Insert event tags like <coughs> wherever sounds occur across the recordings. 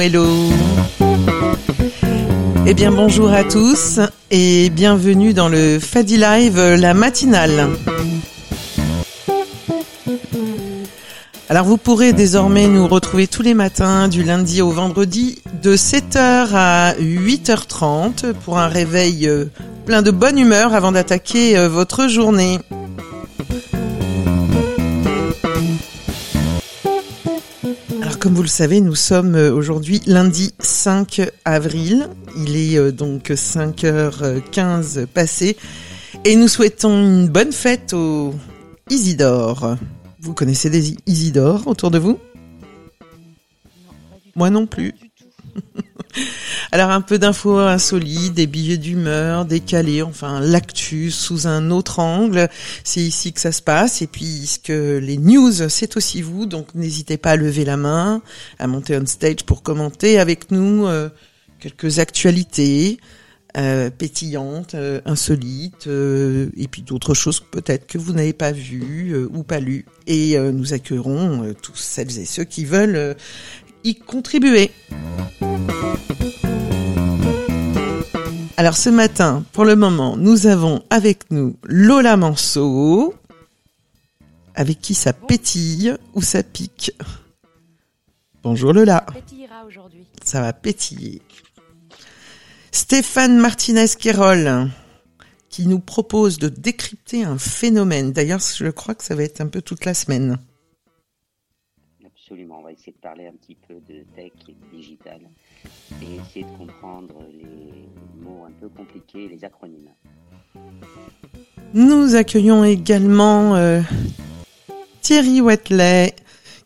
Hello. Eh bien, bonjour à tous et bienvenue dans le Fadi Live, la matinale. Alors, vous pourrez désormais nous retrouver tous les matins, du lundi au vendredi, de 7h à 8h30 pour un réveil euh, plein de bonne humeur avant d'attaquer euh, votre journée. Comme vous le savez, nous sommes euh, aujourd'hui lundi 5 avril. Il est euh, donc 5h15 passé et nous souhaitons une bonne fête au Isidore. Vous connaissez des Isidore autour de vous? Moi non plus. Alors un peu d'infos insolites, des billets d'humeur, décalés, enfin l'actu sous un autre angle. C'est ici que ça se passe. Et puis ce que les news, c'est aussi vous. Donc n'hésitez pas à lever la main, à monter on stage pour commenter avec nous euh, quelques actualités. Euh, pétillantes, euh, insolites, et puis d'autres choses peut-être que vous n'avez pas vues ou pas lues. Et nous accueillerons tous celles et ceux qui veulent y contribuer. Alors ce matin, pour le moment, nous avons avec nous Lola Manceau, avec qui ça pétille ou ça pique. Bonjour Lola, pétillera aujourd'hui. ça va pétiller. Stéphane Martinez-Quérol, qui nous propose de décrypter un phénomène. D'ailleurs, je crois que ça va être un peu toute la semaine. Absolument, on va essayer de parler un petit peu de tech et de digital et essayer de comprendre les mots un peu compliqués, les acronymes. Nous accueillons également euh, Thierry Wetley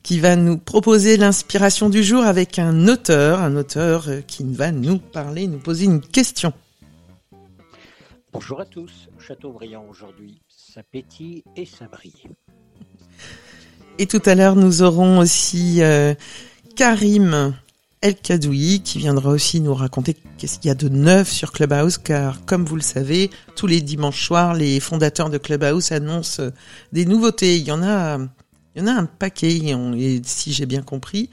qui va nous proposer l'inspiration du jour avec un auteur, un auteur euh, qui va nous parler, nous poser une question. Bonjour à tous, Châteaubriand aujourd'hui, ça pétille et ça brille. Et tout à l'heure, nous aurons aussi euh, Karim El Kadoui qui viendra aussi nous raconter qu'est-ce qu'il y a de neuf sur Clubhouse, car comme vous le savez, tous les dimanches soirs, les fondateurs de Clubhouse annoncent euh, des nouveautés. Il y en a, il y en a un paquet. Et, si j'ai bien compris,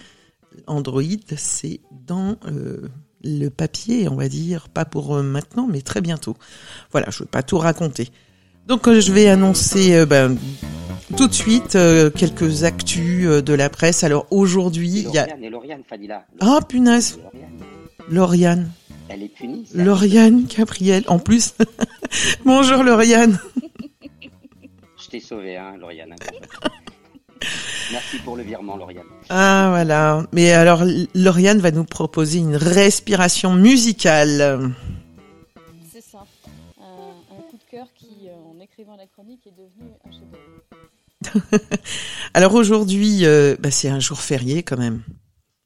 Android, c'est dans euh, le papier, on va dire, pas pour maintenant, mais très bientôt. Voilà, je ne veux pas tout raconter. Donc je vais annoncer ben, tout de suite euh, quelques actus euh, de la presse. Alors aujourd'hui, il y a Lauriane, et Lauriane Fadila. Ah, punaise. Lauriane, Elle est punie. ça. Lauriane Gabriel. En plus, <laughs> bonjour Lauriane. Je t'ai sauvé, hein, Lauriane. Merci pour le virement, Lauriane. Ah voilà. Mais alors Lauriane va nous proposer une respiration musicale. C'est ça. Un, un coup de cœur qui, euh, en écrivant la chronique, est devenu. <laughs> Alors aujourd'hui, euh, bah, c'est un jour férié quand même.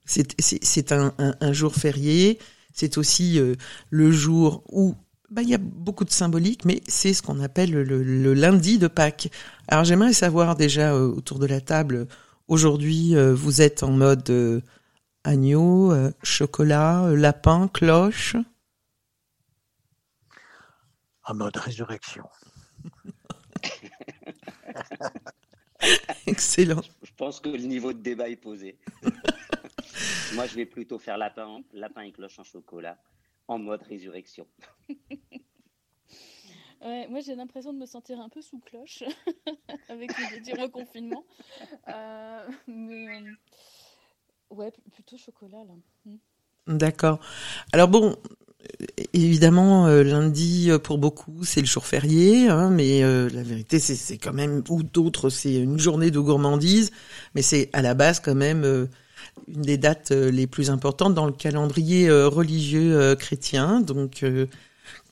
C'est un, un, un jour férié. C'est aussi euh, le jour où bah, il y a beaucoup de symbolique, mais c'est ce qu'on appelle le, le lundi de Pâques. Alors j'aimerais savoir déjà euh, autour de la table, aujourd'hui, euh, vous êtes en mode euh, agneau, chocolat, lapin, cloche? En mode résurrection. <laughs> Excellent. Je pense que le niveau de débat est posé. <laughs> Moi, je vais plutôt faire lapin, lapin et cloche en chocolat en mode résurrection. <laughs> Ouais, moi, j'ai l'impression de me sentir un peu sous cloche avec le du reconfinement. Euh, mais euh, ouais, plutôt chocolat là. Hmm. D'accord. Alors bon, évidemment, euh, lundi euh, pour beaucoup c'est le jour férié, hein, mais euh, la vérité c'est quand même ou d'autres c'est une journée de gourmandise, mais c'est à la base quand même euh, une des dates les plus importantes dans le calendrier religieux chrétien. Donc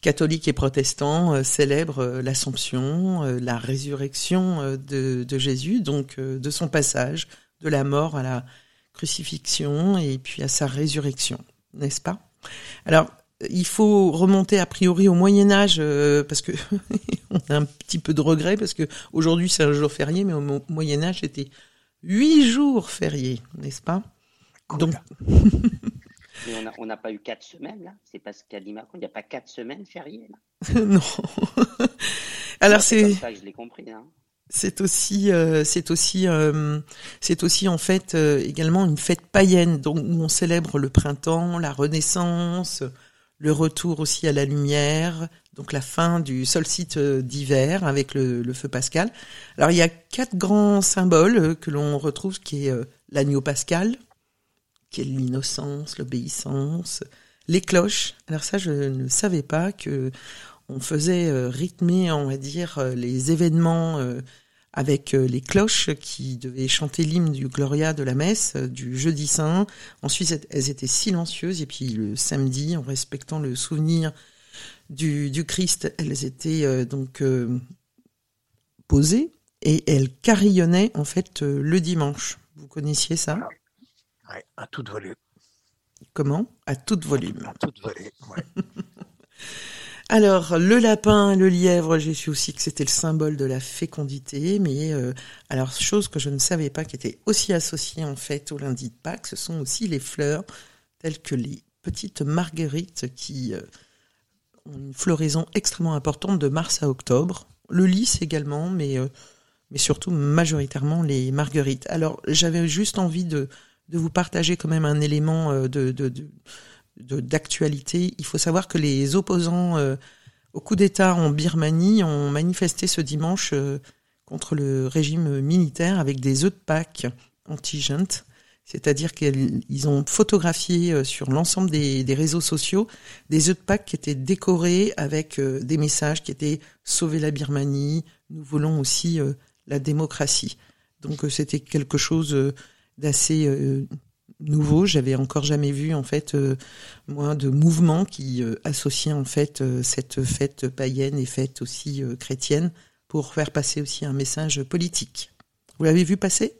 catholiques et protestants célèbrent l'Assomption, la résurrection de, de Jésus, donc de son passage de la mort à la crucifixion et puis à sa résurrection, n'est-ce pas? Alors, il faut remonter a priori au Moyen Âge euh, parce que <laughs> on a un petit peu de regret parce que aujourd'hui c'est un jour férié, mais au Mo- Moyen Âge c'était huit jours fériés, n'est-ce pas? Donc, <laughs> Mais on n'a pas eu quatre semaines, là C'est pas ce qu'a dit Macron. Il n'y a pas quatre semaines fériées, là <laughs> non. Alors C'est comme ça que je l'ai compris, hein. C'est aussi, euh, c'est aussi, euh, c'est aussi en fait euh, également une fête païenne, donc où on célèbre le printemps, la Renaissance, le retour aussi à la lumière, donc la fin du solstice d'hiver avec le, feu pascal. Alors il y a quatre grands symboles que l'on retrouve, qui est l'agneau pascal, qui est l'innocence, l'obéissance, les cloches. Alors ça, je ne savais pas que on faisait rythmer, on va dire, les événements avec euh, les cloches qui devaient chanter l'hymne du Gloria de la messe euh, du jeudi saint. Ensuite, elles étaient silencieuses et puis le samedi, en respectant le souvenir du, du Christ, elles étaient euh, donc posées et elles carillonnaient en fait le dimanche. Vous connaissiez ça? Oui, à toute volée. Comment? À toute volume. À toute volée, ouais. <laughs> Alors, le lapin, le lièvre, j'ai su aussi que c'était le symbole de la fécondité, mais euh, alors chose que je ne savais pas qui était aussi associée en fait au lundi de Pâques, ce sont aussi les fleurs telles que les petites marguerites qui euh, ont une floraison extrêmement importante de mars à octobre. Le lys également, mais euh, mais surtout majoritairement les marguerites. Alors, j'avais juste envie de de vous partager quand même un élément de, de, de d'actualité. Il faut savoir que les opposants euh, au coup d'État en Birmanie ont manifesté ce dimanche euh, contre le régime militaire avec des œufs de Pâques anti-junte. C'est-à-dire qu'ils ont photographié euh, sur l'ensemble des, réseaux sociaux des œufs de Pâques qui étaient décorés avec des messages qui étaient sauver la Birmanie, nous voulons aussi la démocratie. Donc c'était quelque chose d'assez nouveau. J'avais encore jamais vu en fait euh, moi de mouvement qui euh, associait en fait euh, cette fête païenne et fête aussi chrétienne pour faire passer aussi un message politique. Vous l'avez vu passer?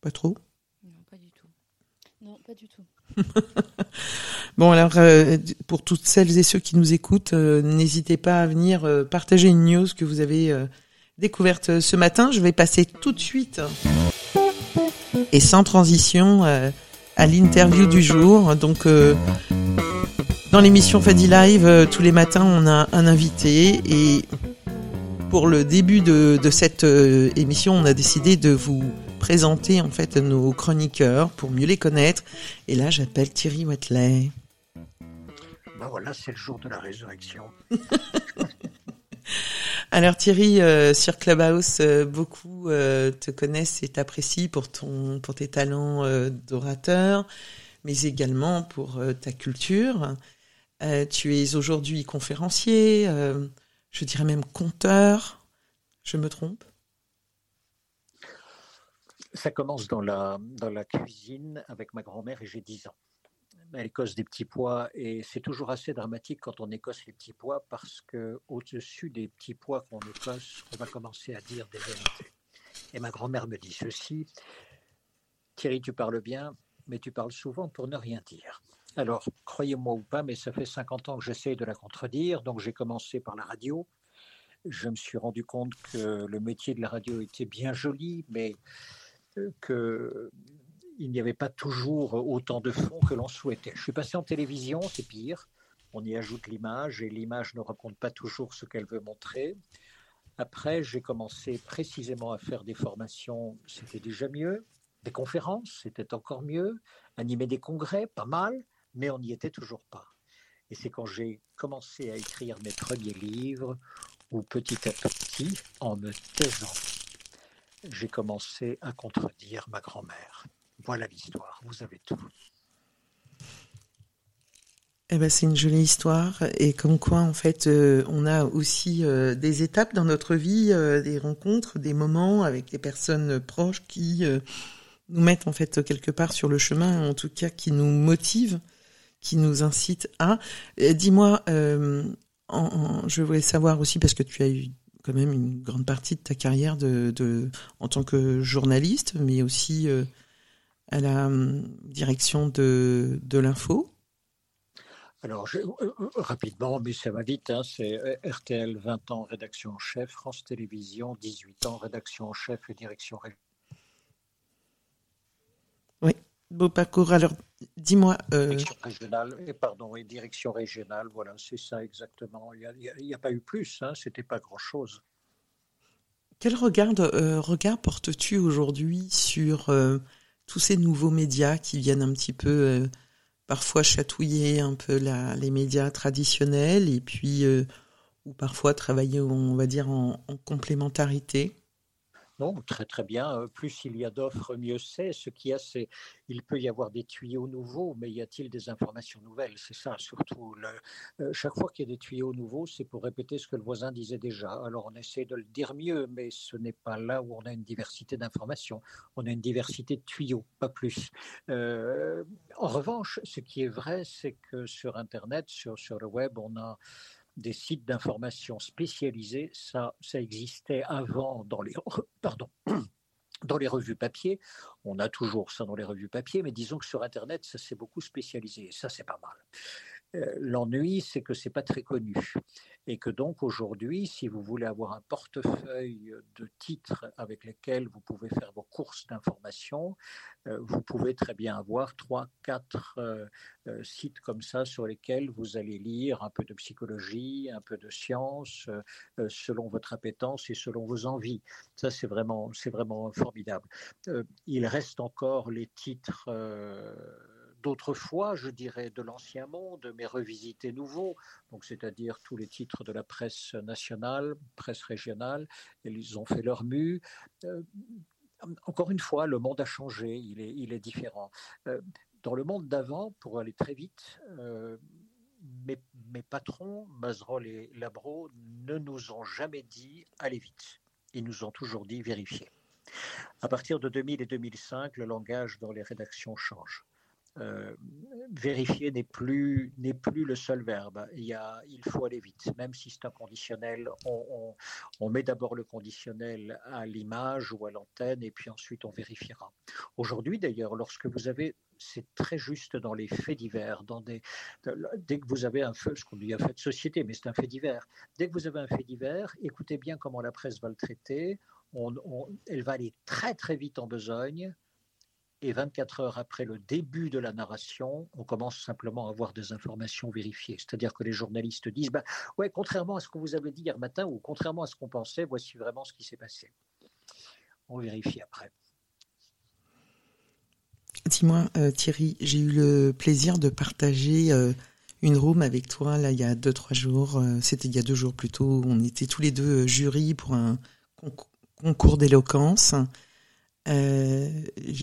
Pas trop? Non, pas du tout. Non, pas du tout. <laughs> bon alors pour toutes celles et ceux qui nous écoutent, n'hésitez pas à venir partager une news que vous avez découverte ce matin. Je vais passer tout de suite et sans transition euh, à l'interview du jour. Donc euh, dans l'émission Fadi Live, euh, tous les matins, on a un invité et pour le début de, de cette émission, on a décidé de vous présenter en fait nos chroniqueurs pour mieux les connaître. Et là, j'appelle Thierry Watley. Ben voilà, c'est le jour de la résurrection. <laughs> <laughs> Alors Thierry, euh, sur Clubhouse, euh, beaucoup euh, te connaissent et t'apprécient pour ton pour tes talents d'orateur, mais également pour ta culture. tu es aujourd'hui conférencier, je dirais même conteur. Je me trompe? Ça commence dans la dans la cuisine avec ma grand-mère et j'ai 10 ans elle écosse des petits pois et c'est toujours assez dramatique quand on écosse les petits pois parce que au-dessus des petits pois qu'on écosse, on va commencer à dire des vérités. Et ma grand-mère me dit ceci Thierry, tu parles bien, mais tu parles souvent pour ne rien dire. Alors, croyez-moi ou pas, mais ça fait 50 ans que j'essaye de la contredire, donc j'ai commencé par la radio. Je me suis rendu compte que le métier de la radio était bien joli, mais euh, que il n'y avait pas toujours autant de fonds que l'on souhaitait. Je suis passé en télévision, c'est pire. On y ajoute l'image et l'image ne raconte pas toujours ce qu'elle veut montrer. Après, j'ai commencé précisément à faire des formations, c'était déjà mieux. Des conférences, c'était encore mieux. Animer des congrès, pas mal, mais on n'y était toujours pas. Et c'est quand j'ai commencé à écrire mes premiers livres où petit à petit, en me taisant, j'ai commencé à contredire ma grand-mère. Voilà l'histoire, vous avez tout. Eh ben, c'est une jolie histoire et comme quoi en fait euh, on a aussi euh, des étapes dans notre vie, euh, des rencontres, des moments avec des personnes proches qui nous mettent en fait quelque part sur le chemin, en tout cas qui nous motivent, qui nous incitent à. Dis-moi, je voulais savoir aussi parce que tu as eu quand même une grande partie de ta carrière de, de en tant que journaliste, mais aussi à la hum, direction de, de l'info alors, euh, euh, rapidement, mais ça va vite, hein, c'est euh, RTL 20 ans rédaction en chef, France Télévisions 18 ans rédaction en chef et direction régionale. Oui, beau parcours. Alors, dis-moi. Direction régionale, et pardon, et direction régionale, voilà, c'est ça exactement. Il n'y a, a, pas eu plus, hein, c'était pas grand-chose. Quel regard, regard portes-tu aujourd'hui sur tous ces nouveaux médias qui viennent un petit peu parfois chatouiller un peu les médias traditionnels et puis ou parfois travailler, on va dire, en complémentarité non, très très bien. Euh, plus il y a d'offres, mieux c'est. Ce qu'il y a, c'est il peut y avoir des tuyaux nouveaux, mais y a-t-il des informations nouvelles? C'est ça surtout. Euh, chaque fois qu'il y a des tuyaux nouveaux, c'est pour répéter ce que le voisin disait déjà. Alors on essaie de le dire mieux, mais ce n'est pas là où on a une diversité d'informations. On a une diversité de tuyaux, pas plus. Euh, en revanche, ce qui est vrai, c'est que sur Internet, sur, sur le web, on a des sites d'information spécialisés, ça, existait avant dans les, <coughs> <coughs> dans les revues papier. On a toujours ça dans les revues papier, mais disons que sur Internet, ça s'est beaucoup spécialisé. Et ça, c'est pas mal. Euh, l'ennui, c'est que c'est pas très connu et que donc aujourd'hui, si vous voulez avoir un portefeuille de titres avec lesquels vous pouvez faire vos courses d'information, euh, vous pouvez très bien avoir trois, quatre euh, sites comme ça sur lesquels vous allez lire un peu de psychologie, un peu de science, selon votre appétence et selon vos envies. Ça, c'est vraiment, c'est vraiment formidable. il reste encore les titres d'autrefois, je dirais, de l'ancien monde, mais revisités nouveaux, donc c'est-à-dire tous les titres de la presse nationale, presse régionale, ils ont fait leur mue. Euh, encore une fois, le monde a changé, il est, différent. Euh, dans le monde d'avant, pour aller très vite, euh, mes, patrons, Mazerol et Labro, ne nous ont jamais dit allez vite. Ils nous ont toujours dit vérifiez. À partir de 2000 et 2005, le langage dans les rédactions change. Euh, vérifier n'est plus, n'est plus le seul verbe. Il, faut aller vite. Même si c'est un conditionnel, on, met d'abord le conditionnel à l'image ou à l'antenne et puis ensuite on vérifiera. Aujourd'hui d'ailleurs, lorsque vous avez c'est très juste dans les faits divers. Dès que vous avez un feu, ce qu'on dit un fait de société, mais c'est un fait divers. Dès que vous avez un fait divers, écoutez bien comment la presse va le traiter. Elle va aller très très vite en besogne et 24 heures après le début de la narration, on commence simplement à avoir des informations vérifiées. C'est-à-dire que les journalistes disent bah, Ouais, contrairement à ce que vous avez dit hier matin ou contrairement à ce qu'on pensait, voici vraiment ce qui s'est passé. On vérifie après. Dis-moi, euh, Thierry, j'ai eu le plaisir de partager euh, une room avec toi là il y a deux trois jours. Euh, c'était il y a deux jours plutôt. On était tous les deux jury pour un concours d'éloquence. Euh,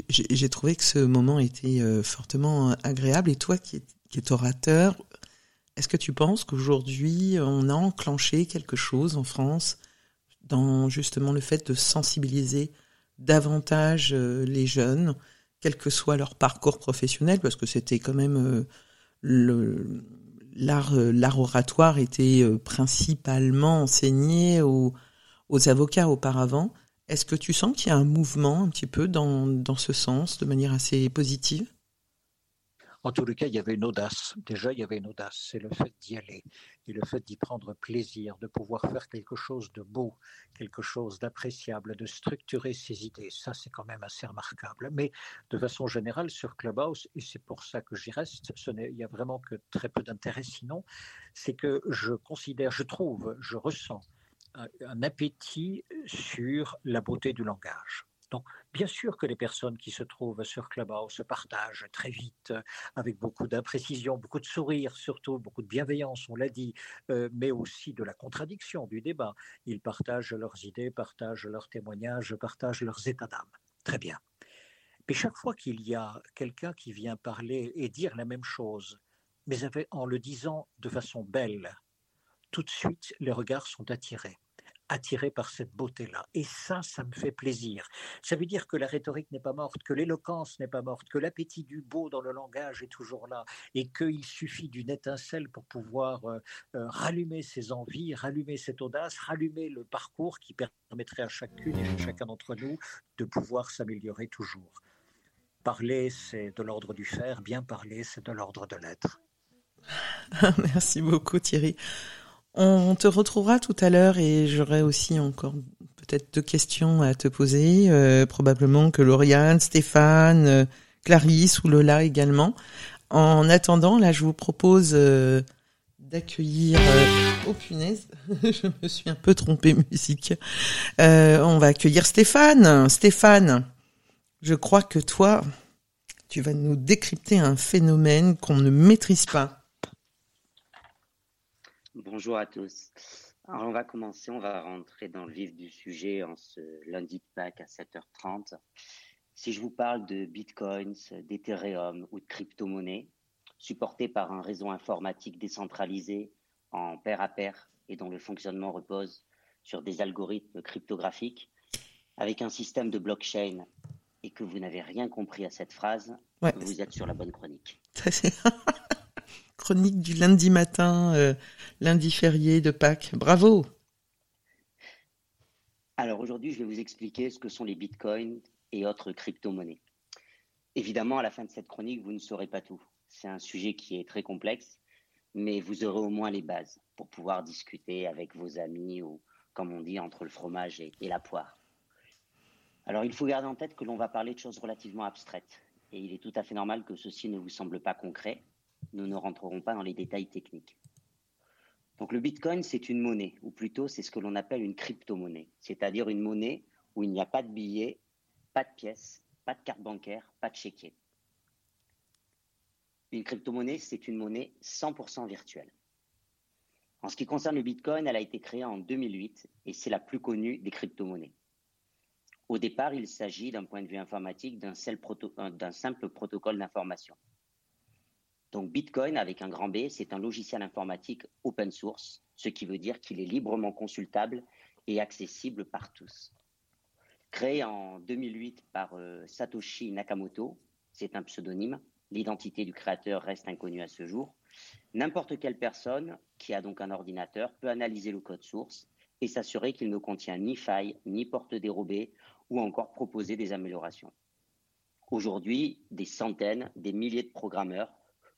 j'ai trouvé que ce moment était euh, fortement agréable. Et toi, qui es, orateur, est-ce que tu penses qu'aujourd'hui, on a enclenché quelque chose en France dans justement le fait de sensibiliser davantage euh, les jeunes, quel que soit leur parcours professionnel, parce que c'était quand même l'art oratoire était principalement enseigné aux avocats auparavant. Est-ce que tu sens qu'il y a un mouvement un petit peu dans, dans ce sens, de manière assez positive? En tous les cas, il y avait une audace. Déjà, il y avait une audace. C'est le fait d'y aller et le fait d'y prendre plaisir, de pouvoir faire quelque chose de beau, quelque chose d'appréciable, de structurer ses idées. Ça, c'est quand même assez remarquable. Mais de façon générale, sur Clubhouse, et c'est pour ça que j'y reste, ce il n'y a vraiment que très peu d'intérêt sinon, c'est que je considère, je trouve, je ressens un appétit sur la beauté du langage. Donc, bien sûr que les personnes qui se trouvent sur Clubhouse se partagent très vite, avec beaucoup d'imprécision, beaucoup de sourire, surtout beaucoup de bienveillance, on l'a dit, euh, mais aussi de la contradiction du débat. Ils partagent leurs idées, partagent leurs témoignages, partagent leurs états d'âme. Très bien. Mais chaque fois qu'il y a quelqu'un qui vient parler et dire la même chose, mais en le disant de façon belle, tout de suite, les regards sont attirés attirés par cette beauté-là. Et ça, ça me fait plaisir. Ça veut dire que la rhétorique n'est pas morte, que l'éloquence n'est pas morte, que l'appétit du beau dans le langage est toujours là, et qu'il suffit d'une étincelle pour pouvoir euh, euh, rallumer ses envies, rallumer cette audace, rallumer le parcours qui permettrait à chacune et chacun d'entre nous de pouvoir s'améliorer toujours. Parler, c'est de l'ordre du faire, bien parler, c'est de l'ordre de l'être. <laughs> Merci beaucoup Thierry. On te retrouvera tout à l'heure et j'aurai aussi encore peut-être deux questions à te poser, euh, probablement que Lauriane, Stéphane, euh, Clarisse ou Lola également. En attendant, là, je vous propose euh, d'accueillir. Oh punaise, <laughs> je me suis un peu trompée musique. on va accueillir Stéphane. Stéphane, je crois que toi, tu vas nous décrypter un phénomène qu'on ne maîtrise pas. Bonjour à tous. Alors on va commencer, on va rentrer dans le vif du sujet en ce lundi de Pâques à 7h30. Si je vous parle de bitcoins, d'Ethereum ou de crypto-monnaies supportés par un réseau informatique décentralisé en pair à pair et dont le fonctionnement repose sur des algorithmes cryptographiques, avec un système de blockchain et que vous n'avez rien compris à cette phrase, vous êtes sur la bonne chronique. <laughs> chronique du lundi matin, euh, lundi férié de Pâques. Bravo. Alors aujourd'hui, je vais vous expliquer ce que sont les bitcoins et autres crypto-monnaies. Évidemment, à la fin de cette chronique, vous ne saurez pas tout. C'est un sujet qui est très complexe, mais vous aurez au moins les bases pour pouvoir discuter avec vos amis ou, comme on dit, entre le fromage et la poire. Alors, il faut garder en tête que l'on va parler de choses relativement abstraites. Et il est tout à fait normal que ceci ne vous semble pas concret. Nous ne rentrerons pas dans les détails techniques. Donc, le Bitcoin, c'est une monnaie, ou plutôt, c'est ce que l'on appelle une crypto-monnaie, c'est-à-dire une monnaie où il n'y a pas de billets, pas de pièces, pas de carte bancaire, pas de chéquier. Une crypto-monnaie, c'est une monnaie 100% virtuelle. En ce qui concerne le Bitcoin, elle a été créée en 2008 et c'est la plus connue des crypto-monnaies. Au départ, il s'agit d'un point de vue informatique d'un simple protocole d'information. Donc Bitcoin avec un grand B, c'est un logiciel informatique open source, ce qui veut dire qu'il est librement consultable et accessible par tous. Créé en 2008 par euh, Satoshi Nakamoto, c'est un pseudonyme, l'identité du créateur reste inconnue à ce jour, n'importe quelle personne qui a donc un ordinateur peut analyser le code source et s'assurer qu'il ne contient ni faille, ni porte dérobée ou encore proposer des améliorations. Aujourd'hui, des centaines, des milliers de programmeurs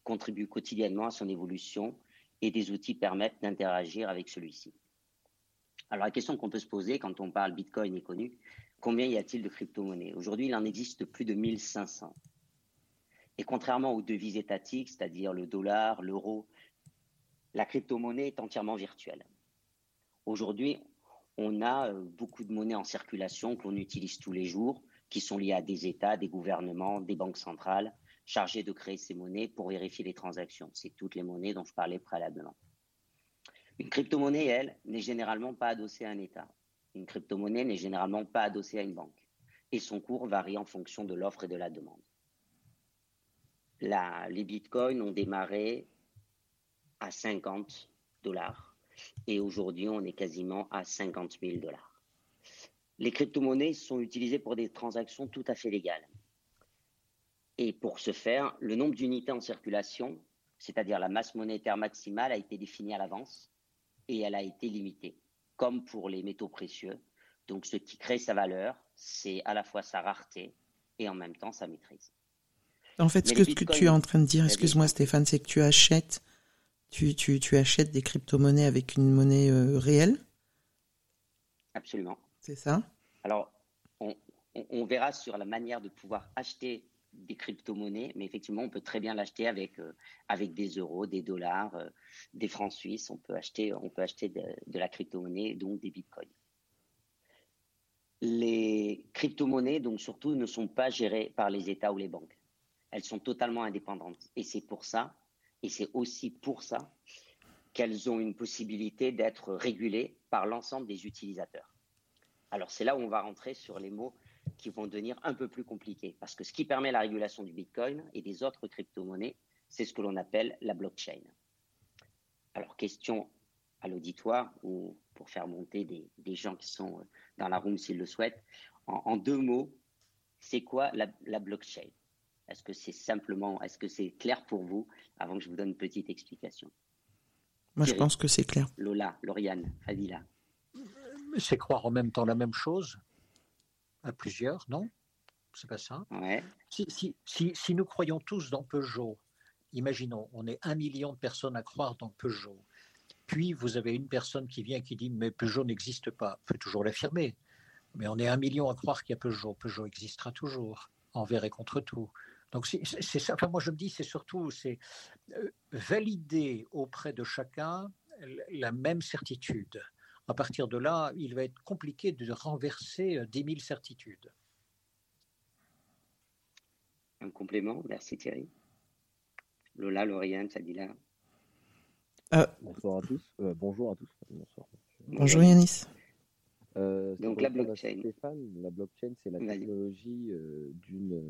contribuent quotidiennement à son évolution et des outils permettent d'interagir avec celui-ci. Alors la question qu'on peut se poser quand on parle Bitcoin est connue, combien y a-t-il de crypto-monnaies? Aujourd'hui, il en existe plus de 1500. Et contrairement aux devises étatiques, c'est-à-dire le dollar, l'euro, la crypto-monnaie est entièrement virtuelle. Aujourd'hui, on a euh, beaucoup de monnaies en circulation qu'on utilise tous les jours, qui sont liées à des États, des gouvernements, des banques centrales, chargées de créer ces monnaies pour vérifier les transactions. C'est toutes les monnaies dont je parlais préalablement. Une crypto-monnaie, elle, n'est généralement pas adossée à un État. Une crypto-monnaie n'est généralement pas adossée à une banque. Et son cours varie en fonction de l'offre et de la demande. les bitcoins ont démarré à 50 dollars et aujourd'hui, on est quasiment à 50 000 dollars. Les crypto-monnaies sont utilisées pour des transactions tout à fait légales. Et pour ce faire, le nombre d'unités en circulation, c'est-à-dire la masse monétaire maximale, a été définie à l'avance et elle a été limitée, comme pour les métaux précieux. Donc, ce qui crée sa valeur, c'est à la fois sa rareté et en même temps sa maîtrise. En fait, ce que, tu es en train de dire, excuse-moi Stéphane, c'est que tu achètes tu, tu, tu achètes des crypto-monnaies avec une monnaie euh, réelle Absolument. C'est ça? Alors, on, on, verra sur la manière de pouvoir acheter des crypto-monnaies, mais effectivement, on peut très bien l'acheter avec, euh, avec des euros, des dollars, euh, des francs suisses. On peut acheter, on peut acheter de, de la crypto-monnaie, donc des bitcoins. Les crypto-monnaies, donc surtout, ne sont pas gérées par les États ou les banques. Elles sont totalement indépendantes. Et c'est pour ça et c'est aussi pour ça qu'elles ont une possibilité d'être régulées par l'ensemble des utilisateurs. Alors c'est là où on va rentrer sur les mots qui vont devenir un peu plus compliqués, parce que ce qui permet la régulation du Bitcoin et des autres crypto-monnaies, c'est ce que l'on appelle la blockchain. Alors question à l'auditoire, ou pour faire monter des, gens qui sont dans la room s'ils le souhaitent, en, deux mots, c'est quoi la blockchain? Est-ce que c'est simplement, est-ce que c'est clair pour vous? Avant que je vous donne une petite explication. Moi, je pense que c'est clair. Lola, Lauriane, Fadila. C'est croire en même temps la même chose à plusieurs, non? C'est pas ça? Ouais. si, si, nous croyons tous dans Peugeot, imaginons, on est un million de personnes à croire dans Peugeot. Puis vous avez une personne qui vient qui dit mais Peugeot n'existe pas. On peut toujours l'affirmer. Mais on est un million à croire qu'il y a Peugeot. Peugeot existera toujours, envers et contre tout. Donc c'est ça. Enfin, moi je me dis, c'est surtout c'est valider auprès de chacun la même certitude. À partir de là, il va être compliqué de renverser 10 000 certitudes. Un complément, merci Thierry. Lola, Lauriane, Sadila. Euh, bonsoir à tous. Euh, bonjour à tous. Bonsoir. Bonjour Yanis. Euh, Donc la blockchain. Stéphane, la blockchain, c'est la technologie d'une.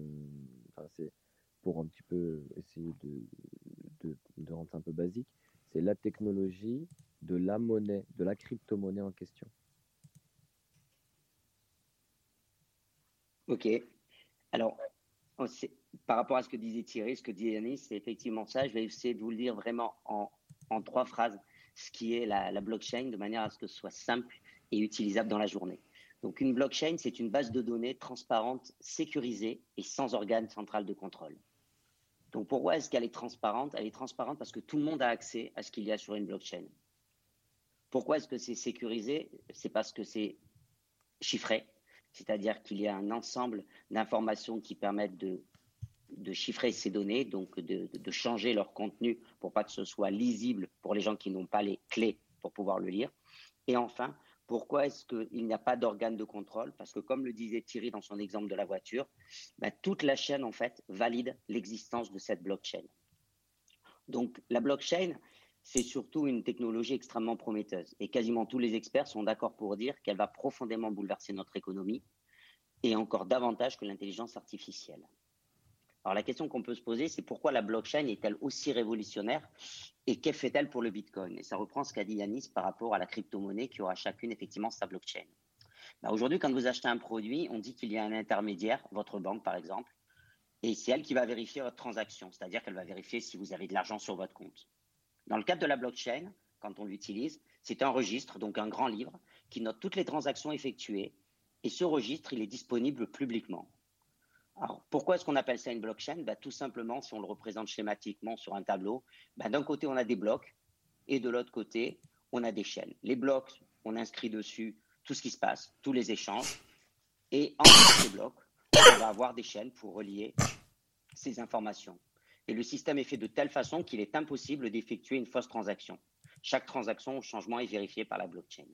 Enfin, c'est pour un petit peu essayer de, de, de rendre un peu basique, c'est la technologie de la monnaie, de la crypto-monnaie en question. Ok. Alors, par rapport à ce que disait Thierry, ce que dit Yanis, c'est effectivement ça. Je vais essayer de vous le dire vraiment en, trois phrases, ce qui est la, blockchain, de manière à ce que ce soit simple et utilisable dans la journée. Donc une blockchain, c'est une base de données transparente, sécurisée et sans organe central de contrôle. Donc pourquoi est-ce qu'elle est transparente? Elle est transparente parce que tout le monde a accès à ce qu'il y a sur une blockchain. Pourquoi est-ce que c'est sécurisé? C'est parce que c'est chiffré, c'est-à-dire qu'il y a un ensemble d'informations qui permettent de, chiffrer ces données, donc de, changer leur contenu pour pas que ce soit lisible pour les gens qui n'ont pas les clés pour pouvoir le lire. Et enfin, pourquoi est-ce qu'il n'y a pas d'organe de contrôle? Parce que comme le disait Thierry dans son exemple de la voiture, bah, toute la chaîne en fait valide l'existence de cette blockchain. Donc la blockchain, c'est surtout une technologie extrêmement prometteuse. Et quasiment tous les experts sont d'accord pour dire qu'elle va profondément bouleverser notre économie et encore davantage que l'intelligence artificielle. Alors la question qu'on peut se poser, c'est pourquoi la blockchain est-elle aussi révolutionnaire et qu'est fait-elle pour le Bitcoin? Et ça reprend ce qu'a dit Yanis par rapport à la crypto-monnaie qui aura chacune effectivement sa blockchain. Bah, aujourd'hui, quand vous achetez un produit, on dit qu'il y a un intermédiaire, votre banque par exemple, et c'est elle qui va vérifier votre transaction, c'est-à-dire qu'elle va vérifier si vous avez de l'argent sur votre compte. Dans le cadre de la blockchain, quand on l'utilise, c'est un registre, donc un grand livre, qui note toutes les transactions effectuées, et ce registre, il est disponible publiquement. Alors, pourquoi est-ce qu'on appelle ça une blockchain? Bah, Tout simplement, si on le représente schématiquement sur un tableau, bah, d'un côté, on a des blocs et de l'autre côté, on a des chaînes. Les blocs, on inscrit dessus tout ce qui se passe, tous les échanges. Et entre ces blocs, on va avoir des chaînes pour relier ces informations. Et le système est fait de telle façon qu'il est impossible d'effectuer une fausse transaction. Chaque transaction ou changement est vérifié par la blockchain.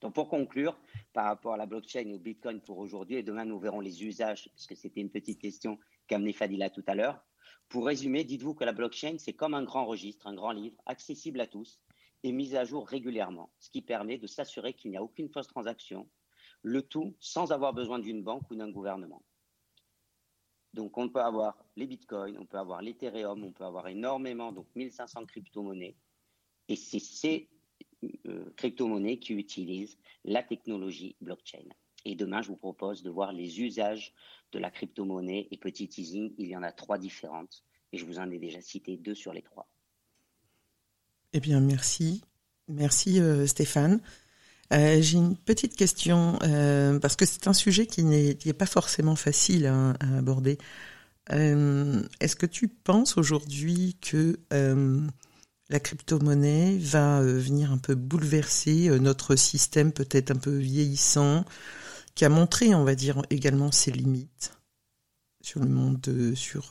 Donc pour conclure, par rapport à la blockchain et au Bitcoin pour aujourd'hui, et demain nous verrons les usages, parce que c'était une petite question qu'a amené Fadila tout à l'heure. Pour résumer, dites-vous que la blockchain, c'est comme un grand registre, un grand livre, accessible à tous et mis à jour régulièrement, ce qui permet de s'assurer qu'il n'y a aucune fausse transaction, le tout sans avoir besoin d'une banque ou d'un gouvernement. Donc on peut avoir les bitcoins, on peut avoir l'Ethereum, on peut avoir énormément, donc 1500 crypto-monnaies. Et c'est ces euh, crypto-monnaies qui utilisent la technologie blockchain. Et demain, je vous propose de voir les usages de la crypto-monnaie. Et petit teasing, il y en a trois différentes. Et je vous en ai déjà cité deux sur les trois. Eh bien, merci. Merci euh, Stéphane. Euh, j'ai une petite question, parce que c'est un sujet qui n'est pas forcément facile à aborder. Est-ce que tu penses aujourd'hui que la crypto-monnaie va euh, venir un peu bouleverser euh, notre système peut-être un peu vieillissant, qui a montré, on va dire, également ses limites sur le monde, euh, sur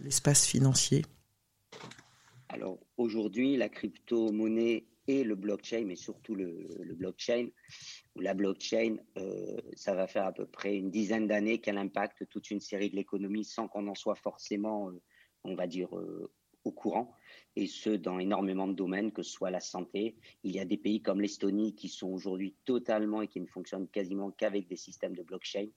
l'espace financier? Alors aujourd'hui, la crypto-monnaie et le blockchain, mais surtout le, blockchain, ou la blockchain, ça va faire à peu près une dizaine d'années qu'elle impacte toute une série de l'économie sans qu'on en soit forcément, on va dire, au courant, et ce, dans énormément de domaines, que ce soit la santé. Il y a des pays comme l'Estonie qui sont aujourd'hui totalement et qui ne fonctionnent quasiment qu'avec des systèmes de blockchain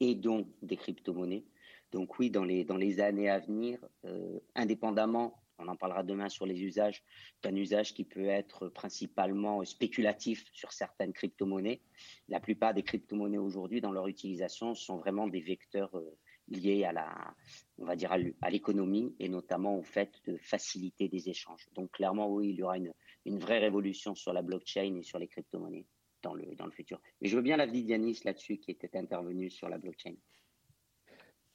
et donc des crypto-monnaies. Donc oui, dans les, dans les années à venir, euh, indépendamment, on en parlera demain sur les usages, d'un usage qui peut être principalement spéculatif sur certaines crypto-monnaies. La plupart des crypto-monnaies aujourd'hui, dans leur utilisation, sont vraiment des vecteurs euh, lié à la, on va dire à l'économie et notamment au fait de faciliter des échanges. Donc clairement, oui, il y aura une, vraie révolution sur la blockchain et sur les crypto-monnaies dans le, futur. Et je veux bien l'avis d'Yanis là-dessus qui était intervenu sur la blockchain.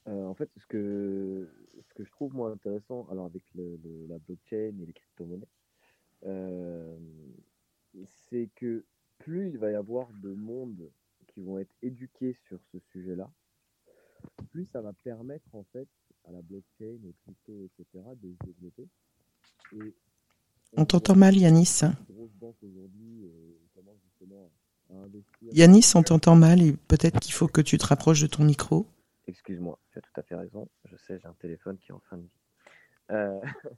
Euh, en fait, ce que, ce que je trouve moins intéressant, alors avec le, la blockchain et les crypto-monnaies, euh, c'est que plus il va y avoir de monde qui vont être éduqués sur ce sujet-là, plus ça va permettre en fait à la blockchain, aux crypto, etc. de se développer. Et on t'entend mal, Yanis. Yanis, on t'entend mal et peut-être qu'il faut que tu te rapproches de ton micro. Excuse-moi, tu as tout à fait raison. Je sais, j'ai un téléphone qui est en fin de vie. Euh, <laughs>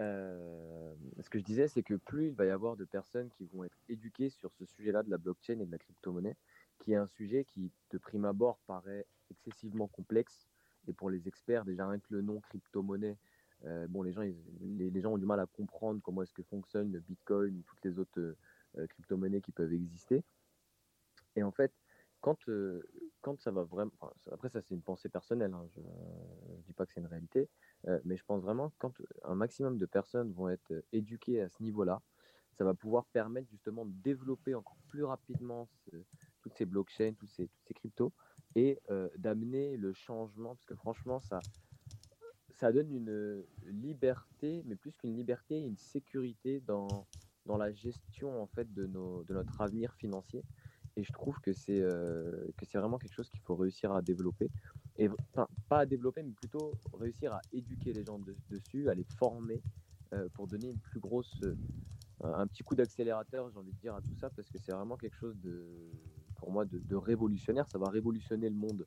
euh, ce que je disais, c'est que plus il va y avoir de personnes qui vont être éduquées sur ce sujet-là de la blockchain et de la crypto-monnaie, qui est un sujet qui, de prime abord, paraît excessivement complexe. Et pour les experts, déjà rien que le nom crypto-monnaie, euh, bon, les gens, les, gens ont du mal à comprendre comment est-ce que fonctionne le Bitcoin ou toutes les autres crypto-monnaies qui peuvent exister. Et en fait, quand, quand ça va vraiment. après, ça, c'est une pensée personnelle, hein, je ne dis pas que c'est une réalité, mais je pense vraiment que quand un maximum de personnes vont être éduquées à ce niveau-là, ça va pouvoir permettre justement de développer encore plus rapidement toutes ces blockchains, toutes ces, toutes ces cryptos, et d'amener le changement, parce que franchement, ça, ça donne une liberté, mais plus qu'une liberté, une sécurité dans, dans la gestion en fait de, nos, de notre avenir financier. Et je trouve que c'est euh, que c'est vraiment quelque chose qu'il faut réussir à développer. Et enfin, pas à développer, mais plutôt réussir à éduquer les gens dessus, à les former euh, pour donner une plus grosse, euh, un petit coup d'accélérateur, j'ai envie de dire, à tout ça, parce que c'est vraiment quelque chose de, pour moi, de, révolutionnaire. Ça va révolutionner le monde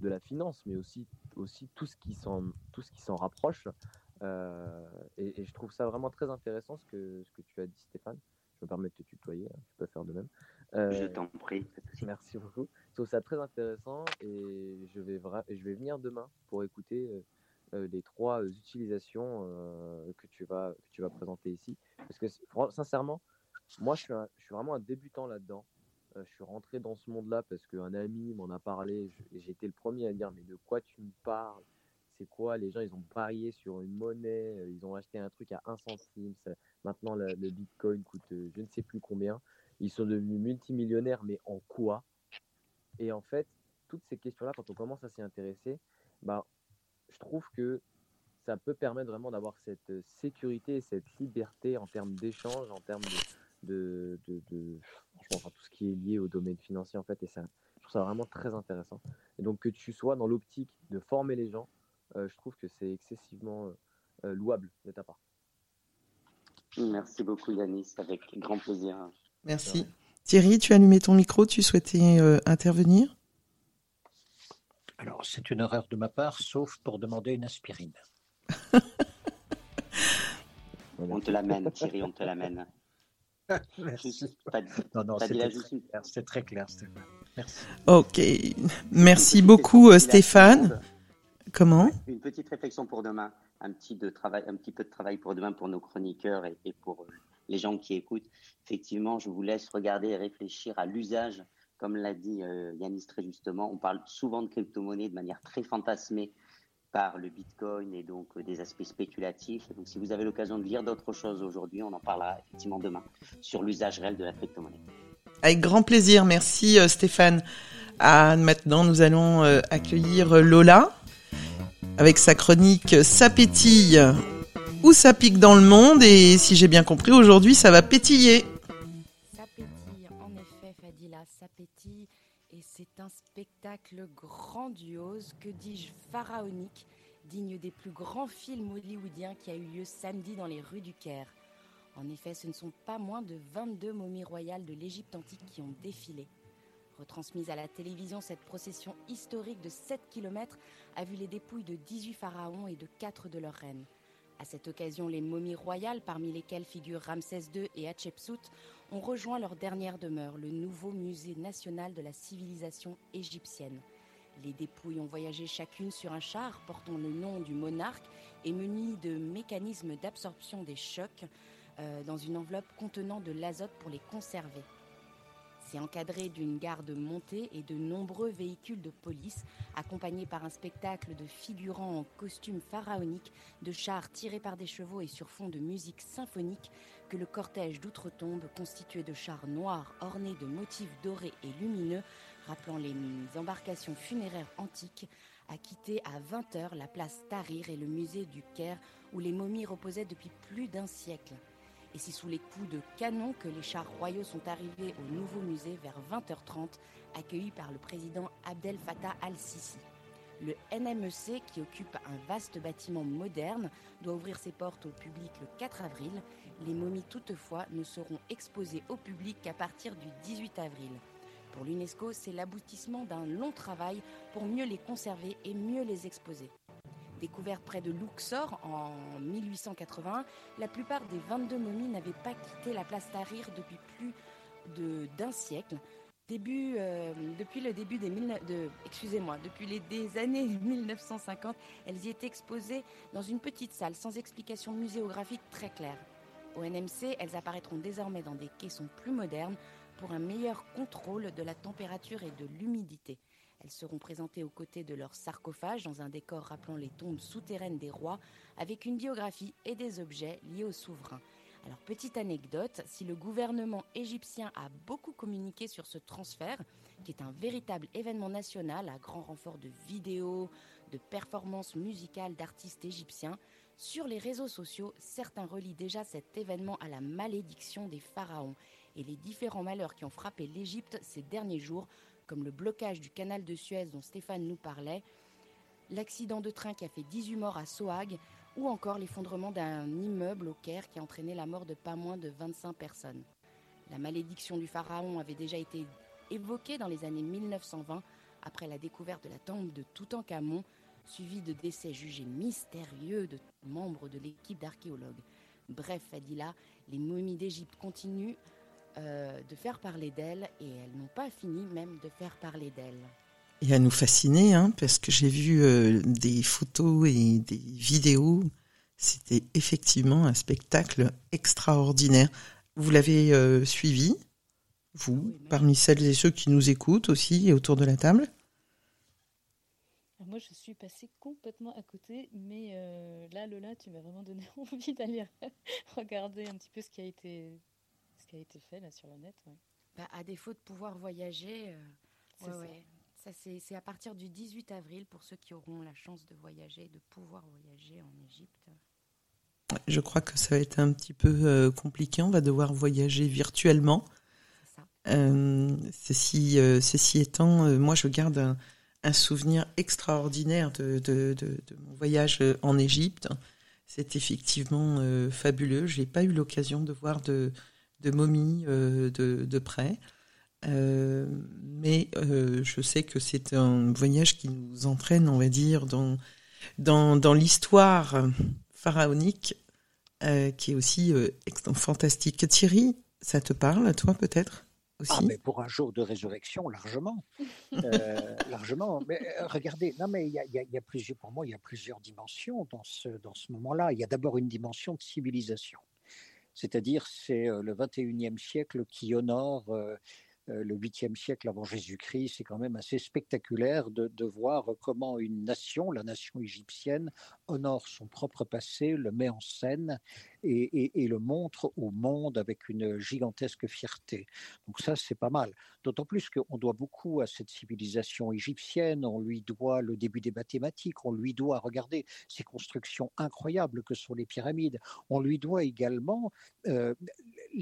de la finance, mais aussi, aussi tout ce qui s'en, tout ce qui s'en rapproche. Et, je trouve ça vraiment très intéressant ce que, ce que tu as dit, Stéphane. Je me permets de te tutoyer, hein, tu peux faire de même. Je euh, t'en prie. Merci beaucoup. Je trouve ça très intéressant et je vais, je vais venir demain pour écouter euh, euh, les trois utilisations que, tu vas, que tu vas présenter ici. Parce que sincèrement, moi je suis, je suis vraiment un débutant là-dedans. je suis rentré dans ce monde-là parce qu'un ami m'en a parlé et j'ai été le premier à dire mais de quoi tu me parles? C'est quoi? Les gens, ils ont parié sur une monnaie, ils ont acheté un truc à 1 centime. maintenant, le, le, Bitcoin coûte je ne sais plus combien. Ils sont devenus multimillionnaires, mais en quoi? Et en fait, toutes ces questions-là, quand on commence à s'y intéresser, bah, je trouve que ça peut permettre vraiment d'avoir cette sécurité, cette liberté en termes d'échange, en termes de, de, de, franchement, tout ce qui est lié au domaine financier en fait. Et ça, je trouve ça vraiment très intéressant. Et donc que tu sois dans l'optique de former les gens, euh, je trouve que c'est excessivement euh, louable de ta part. Merci beaucoup Yanis, avec grand plaisir. Merci. Thierry, tu as allumé ton micro, tu souhaitais euh, intervenir? Alors, c'est une erreur de ma part, sauf pour demander une aspirine. <laughs> on te l'amène, Thierry, on te l'amène. <laughs> Merci. non, non, c'est très clair, Stéphane. Merci. Ok. Merci beaucoup, euh, Stéphane. Comment? Une petite réflexion pour demain, un petit, de travail, un petit peu de travail pour demain pour nos chroniqueurs et, et pour euh, les gens qui écoutent. Effectivement, je vous laisse regarder et réfléchir à l'usage. Comme l'a dit euh, Yanis très justement, on parle souvent de crypto-monnaie de manière très fantasmée par le Bitcoin et donc euh, des aspects spéculatifs. donc, si vous avez l'occasion de lire d'autres choses aujourd'hui, on en parlera effectivement demain sur l'usage réel de la crypto-monnaie. Avec grand plaisir. Merci euh, Stéphane. Ah, maintenant, nous allons accueillir Lola avec sa chronique Sapétille où ça pique dans le monde et si j'ai bien compris, aujourd'hui ça va pétiller. Ça pétille, en effet, Fadila, ça pétille et c'est un spectacle grandiose, que dis-je, pharaonique, digne des plus grands films hollywoodiens qui a eu lieu samedi dans les rues du Caire. En effet, ce ne sont pas moins de 22 momies royales de l'Égypte antique qui ont défilé. Retransmise à la télévision, cette procession historique de 7 km a vu les dépouilles de 18 pharaons et de 4 de leurs reines. À cette occasion, les momies royales, parmi lesquelles figurent Ramsès II et Hatshepsut, ont rejoint leur dernière demeure, le nouveau musée national de la civilisation égyptienne. Les dépouilles ont voyagé chacune sur un char portant le nom du monarque et muni de mécanismes d'absorption des chocs euh, dans une enveloppe contenant de l'azote pour les conserver. C'est encadré d'une garde montée et de nombreux véhicules de police, accompagnés par un spectacle de figurants en costumes pharaoniques, de chars tirés par des chevaux et sur fond de musique symphonique, que le cortège d'outre-tombe, constitué de chars noirs ornés de motifs dorés et lumineux, rappelant les embarcations funéraires antiques, a quitté à 20h la place Tahrir et le musée du Caire, où les momies reposaient depuis plus d'un siècle. Et c'est sous les coups de canon que les chars royaux sont arrivés au nouveau musée vers 20h30, accueillis par le président Abdel Fattah al-Sisi. Le NMEC, qui occupe un vaste bâtiment moderne, doit ouvrir ses portes au public le 4 avril. Les momies, toutefois, ne seront exposées au public qu'à partir du 18 avril. Pour l'UNESCO, c'est l'aboutissement d'un long travail pour mieux les conserver et mieux les exposer. Découverte près de Luxor en 1880, la plupart des 22 momies n'avaient pas quitté la place Tahrir depuis plus d'un siècle. Euh, depuis le début des les années <laughs> 1950, elles y étaient exposées dans une petite salle sans explication muséographique très claire. Au NMC, elles apparaîtront désormais dans des caissons plus modernes pour un meilleur contrôle de la température et de l'humidité. Elles seront présentées aux côtés de leurs sarcophages dans un décor rappelant les tombes souterraines des rois, avec une biographie et des objets liés aux souverains. Alors, petite anecdote, si le gouvernement égyptien a beaucoup communiqué sur ce transfert, qui est un véritable événement national à grand renfort de vidéos, de performances musicales d'artistes égyptiens, sur les réseaux sociaux, certains relient déjà cet événement à la malédiction des pharaons et les différents malheurs qui ont frappé l'Égypte ces derniers jours, comme le blocage du canal de Suez dont Stéphane nous parlait, l'accident de train qui a fait 18 morts à Sohag, ou encore l'effondrement d'un immeuble au Caire qui a entraîné la mort de pas moins de 25 personnes. La malédiction du pharaon avait déjà été évoquée dans les années 1920 après la découverte de la tombe de Toutankhamon, suivie de décès jugés mystérieux de membres de l'équipe d'archéologues. Bref, Fadila, les momies d'Égypte continuent euh, de faire parler d'elles et elles n'ont pas fini même de faire parler d'elles et à nous fasciner, hein, parce que j'ai vu euh, des photos et des vidéos. C'était effectivement un spectacle extraordinaire. Vous l'avez euh, suivi, vous, parmi celles et ceux qui nous écoutent aussi et autour de la table? Moi, je suis passée complètement à côté, mais euh, là, Lola, tu m'as vraiment donné <laughs> envie d'aller <laughs> regarder un petit peu ce qui a été, ce qui a été fait là sur le net. Bah, à défaut de pouvoir voyager, c'est c'est à partir du 18 avril pour ceux qui auront la chance de voyager, de pouvoir voyager en Égypte. Je crois que ça va être un petit peu euh, compliqué. On va devoir voyager virtuellement. Euh, ceci, euh, ceci étant, moi je garde un, souvenir extraordinaire de, mon voyage en Égypte. C'est effectivement fabuleux. Je n'ai pas eu l'occasion de voir de, de momies de, près. Euh, mais euh, je sais que c'est un voyage qui nous entraîne, on va dire, dans, dans, dans l'histoire pharaonique, euh, qui est aussi fantastique. Thierry, ça te parle, toi, peut-être aussi? Ah, mais pour un jour de résurrection, largement. <laughs> largement. Mais regardez, non, mais il y a, y a, plusieurs, pour moi, il y a plusieurs dimensions dans ce, dans ce moment-là. Il y a d'abord une dimension de civilisation. C'est-à-dire, c'est le 21e siècle qui honore le 8e siècle avant Jésus-Christ, c'est quand même assez spectaculaire de, de, voir comment une nation, la nation égyptienne, honore son propre passé, le met en scène et, le montre au monde avec une gigantesque fierté. Donc ça, c'est pas mal. D'autant plus qu'on doit beaucoup à cette civilisation égyptienne, on lui doit le début des mathématiques, on lui doit, regardez, ces constructions incroyables que sont les pyramides, on lui doit également euh,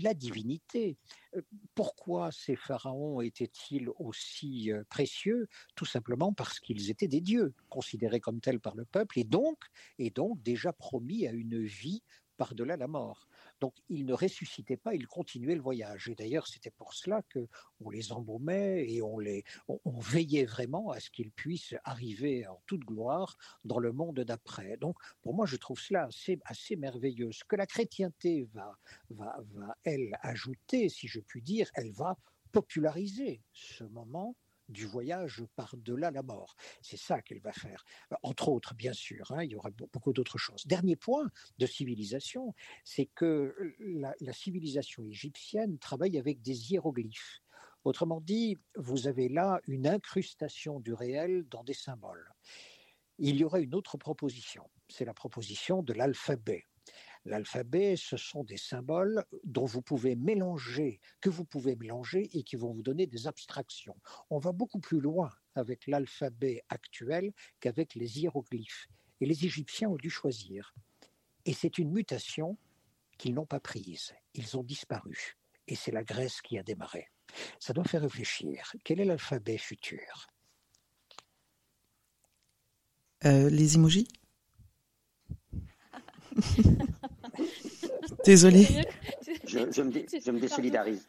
la divinité. Euh, pourquoi ces pharaons étaient-ils aussi euh, précieux? Tout simplement parce qu'ils étaient des dieux, considérés comme tels par le peuple, et donc, et donc déjà promis à une vie par-delà la mort. Donc ils ne ressuscitaient pas, ils continuaient le voyage. Et d'ailleurs, c'était pour cela que on les embaumait et on les on, veillait vraiment à ce qu'ils puissent arriver en toute gloire dans le monde d'après. Donc pour moi, je trouve cela assez, assez merveilleux. Ce que la chrétienté va, va, va elle ajouter, si je puis dire, elle va populariser ce moment du voyage par-delà la mort. C'est ça qu'elle va faire. Entre autres, bien sûr, hein, il y aura beaucoup d'autres choses. Dernier point de civilisation, c'est que la, la civilisation égyptienne travaille avec des hiéroglyphes. Autrement dit, vous avez là une incrustation du réel dans des symboles. Il y aura une autre proposition, c'est la proposition de l'alphabet. L'alphabet, ce sont des symboles dont vous pouvez mélanger, que vous pouvez mélanger et qui vont vous donner des abstractions. On va beaucoup plus loin avec l'alphabet actuel qu'avec les hiéroglyphes. Et les Égyptiens ont dû choisir. Et c'est une mutation qu'ils n'ont pas prise. Ils ont disparu. Et c'est la Grèce qui a démarré. Ça doit faire réfléchir. Quel est l'alphabet futur? Les emojis? <laughs> Désolé. Je, je, me je, me désolidarise.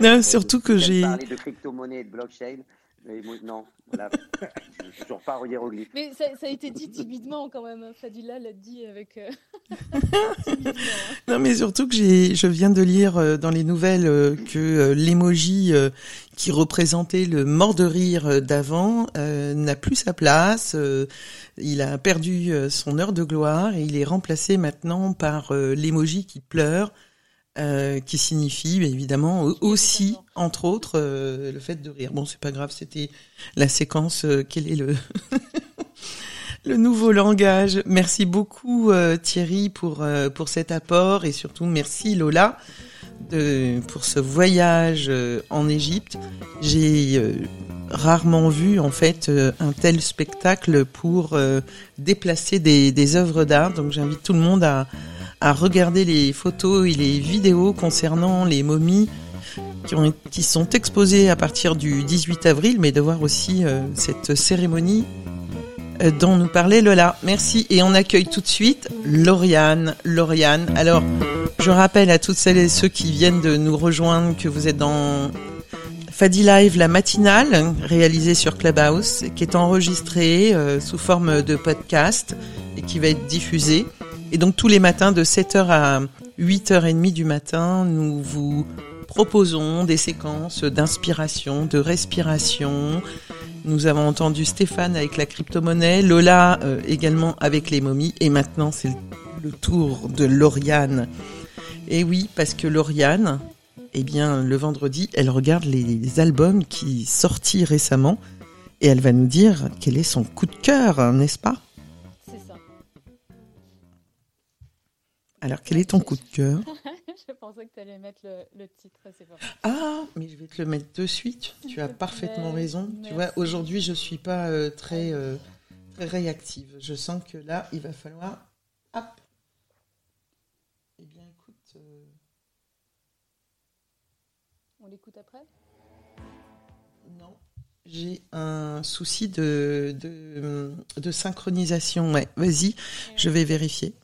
Non, surtout que j'ai. parler de crypto-monnaie et de blockchain. Mais non, voilà. <laughs> je ne toujours pas hiéroglyphe. Mais ça, ça, a été dit timidement quand même. Hein. Fadila l'a dit avec. Euh... <laughs> Hein. non, mais surtout que j'ai, je viens de lire euh, dans les nouvelles euh, que euh, l'emoji qui représentait le mort de rire d'avant n'a plus sa place. il a perdu son heure de gloire et il est remplacé maintenant par l'emoji qui pleure. Euh, qui signifie évidemment aussi, entre autres, euh, le fait de rire. Bon, c'est pas grave, c'était la séquence. Euh, quel est le <laughs> le nouveau langage Merci beaucoup Thierry pour pour cet apport et surtout merci Lola pour ce voyage en Égypte. J'ai rarement vu en fait un tel spectacle pour déplacer des, œuvres d'art. Donc j'invite tout le monde à regarder les photos et les vidéos concernant les momies qui, ont, qui sont exposées à partir du 18 avril, mais de voir aussi euh, cette cérémonie euh, dont nous parlait Lola. Merci. Et on accueille tout de suite Lauriane. Lauriane. Alors, je rappelle à toutes celles et ceux qui viennent de nous rejoindre que vous êtes dans Fadi Live, la matinale, réalisée sur Clubhouse, qui est enregistrée euh, sous forme de podcast et qui va être diffusée. Et donc tous les matins de 7h à 8h30 du matin, nous vous proposons des séquences d'inspiration, de respiration. Nous avons entendu Stéphane avec la crypto-monnaie, Lola euh, également avec les momies, et maintenant c'est le tour de Lauriane. Et oui, parce que Lauriane, eh bien, le vendredi, elle regarde les albums qui sortis récemment, et elle va nous dire quel est son coup de cœur, n'est-ce pas? Alors, quel est ton coup de cœur? <laughs> Je pensais que tu allais mettre le, titre, c'est pas Ah, mais je vais te le mettre de suite. Tu as <laughs> parfaitement raison. Tu vois, aujourd'hui, je suis pas euh, très, euh, très réactive. Je sens que là, il va falloir. Hop Eh bien, écoute. Euh, On l'écoute après? Non. J'ai un souci de, de, de synchronisation. Ouais, vas-y, je vais vérifier.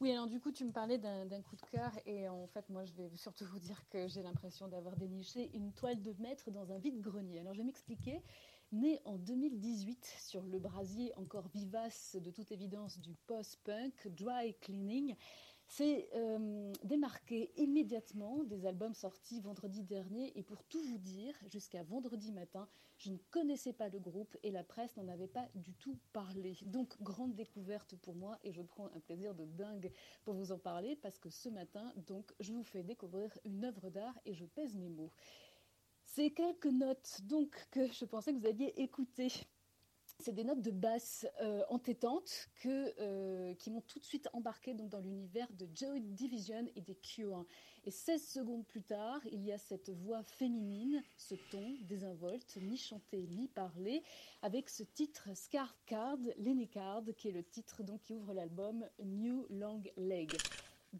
Oui, alors du coup, tu me parlais d'un coup de cœur et en fait, moi, je vais surtout vous dire que j'ai l'impression d'avoir déniché une toile de maître dans un vide-grenier. Alors, je vais m'expliquer. Né en 2018 sur le brasier encore vivace de toute évidence du post-punk, Dry Cleaning, c'est euh, démarqué immédiatement des albums sortis vendredi dernier et pour tout vous dire, jusqu'à vendredi matin, je ne connaissais pas le groupe et la presse n'en avait pas du tout parlé. Donc grande découverte pour moi et je prends un plaisir de dingue pour vous en parler parce que ce matin, donc, je vous fais découvrir une œuvre d'art et je pèse mes mots. C'est quelques notes donc que je pensais que vous alliez écouter c'est des notes de basse euh, entêtantes euh, qui m'ont tout de suite embarqué dans l'univers de Joy Division et des Cure. Et 16 secondes plus tard, il y a cette voix féminine, ce ton désinvolte, ni chanté ni parlé, avec ce titre Scar Card, Lenny Card, qui est le titre donc, qui ouvre l'album New Long Leg.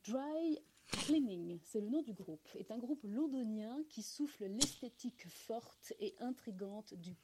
Dry Cleaning, c'est le nom du groupe, est un groupe londonien qui souffle l'esthétique forte et intrigante du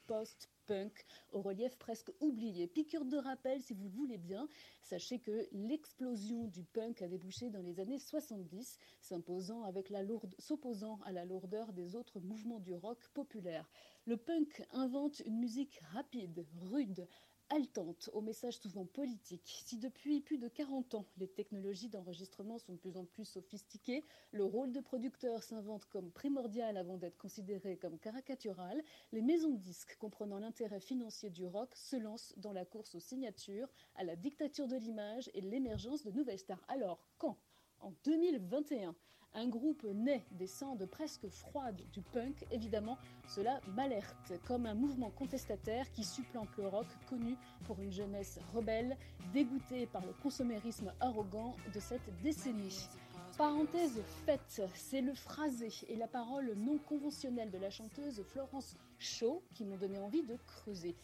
post-punk au relief presque oublié. Piqûre de rappel si vous le voulez bien, sachez que l'explosion du punk a débouché dans les années 70, s'imposant avec la lourde, s'opposant à la lourdeur des autres mouvements du rock populaire. Le punk invente une musique rapide, rude, haletante, au message souvent politique. Si depuis plus de 40 ans, les technologies d'enregistrement sont de plus en plus sophistiquées, le rôle de producteur s'invente comme primordial avant d'être considéré comme caricatural, les maisons de disques comprenant l'intérêt financier du rock se lancent dans la course aux signatures, à la dictature de l'image et l'émergence de nouvelles stars. Alors, quand? En 2021 un groupe né des cendres presque froides du punk, évidemment, cela m'alerte, comme un mouvement contestataire qui supplante le rock connu pour une jeunesse rebelle, dégoûtée par le consommérisme arrogant de cette décennie. Parenthèse faite, c'est le phrasé et la parole non conventionnelle de la chanteuse Florence Shaw qui m'ont donné envie de creuser.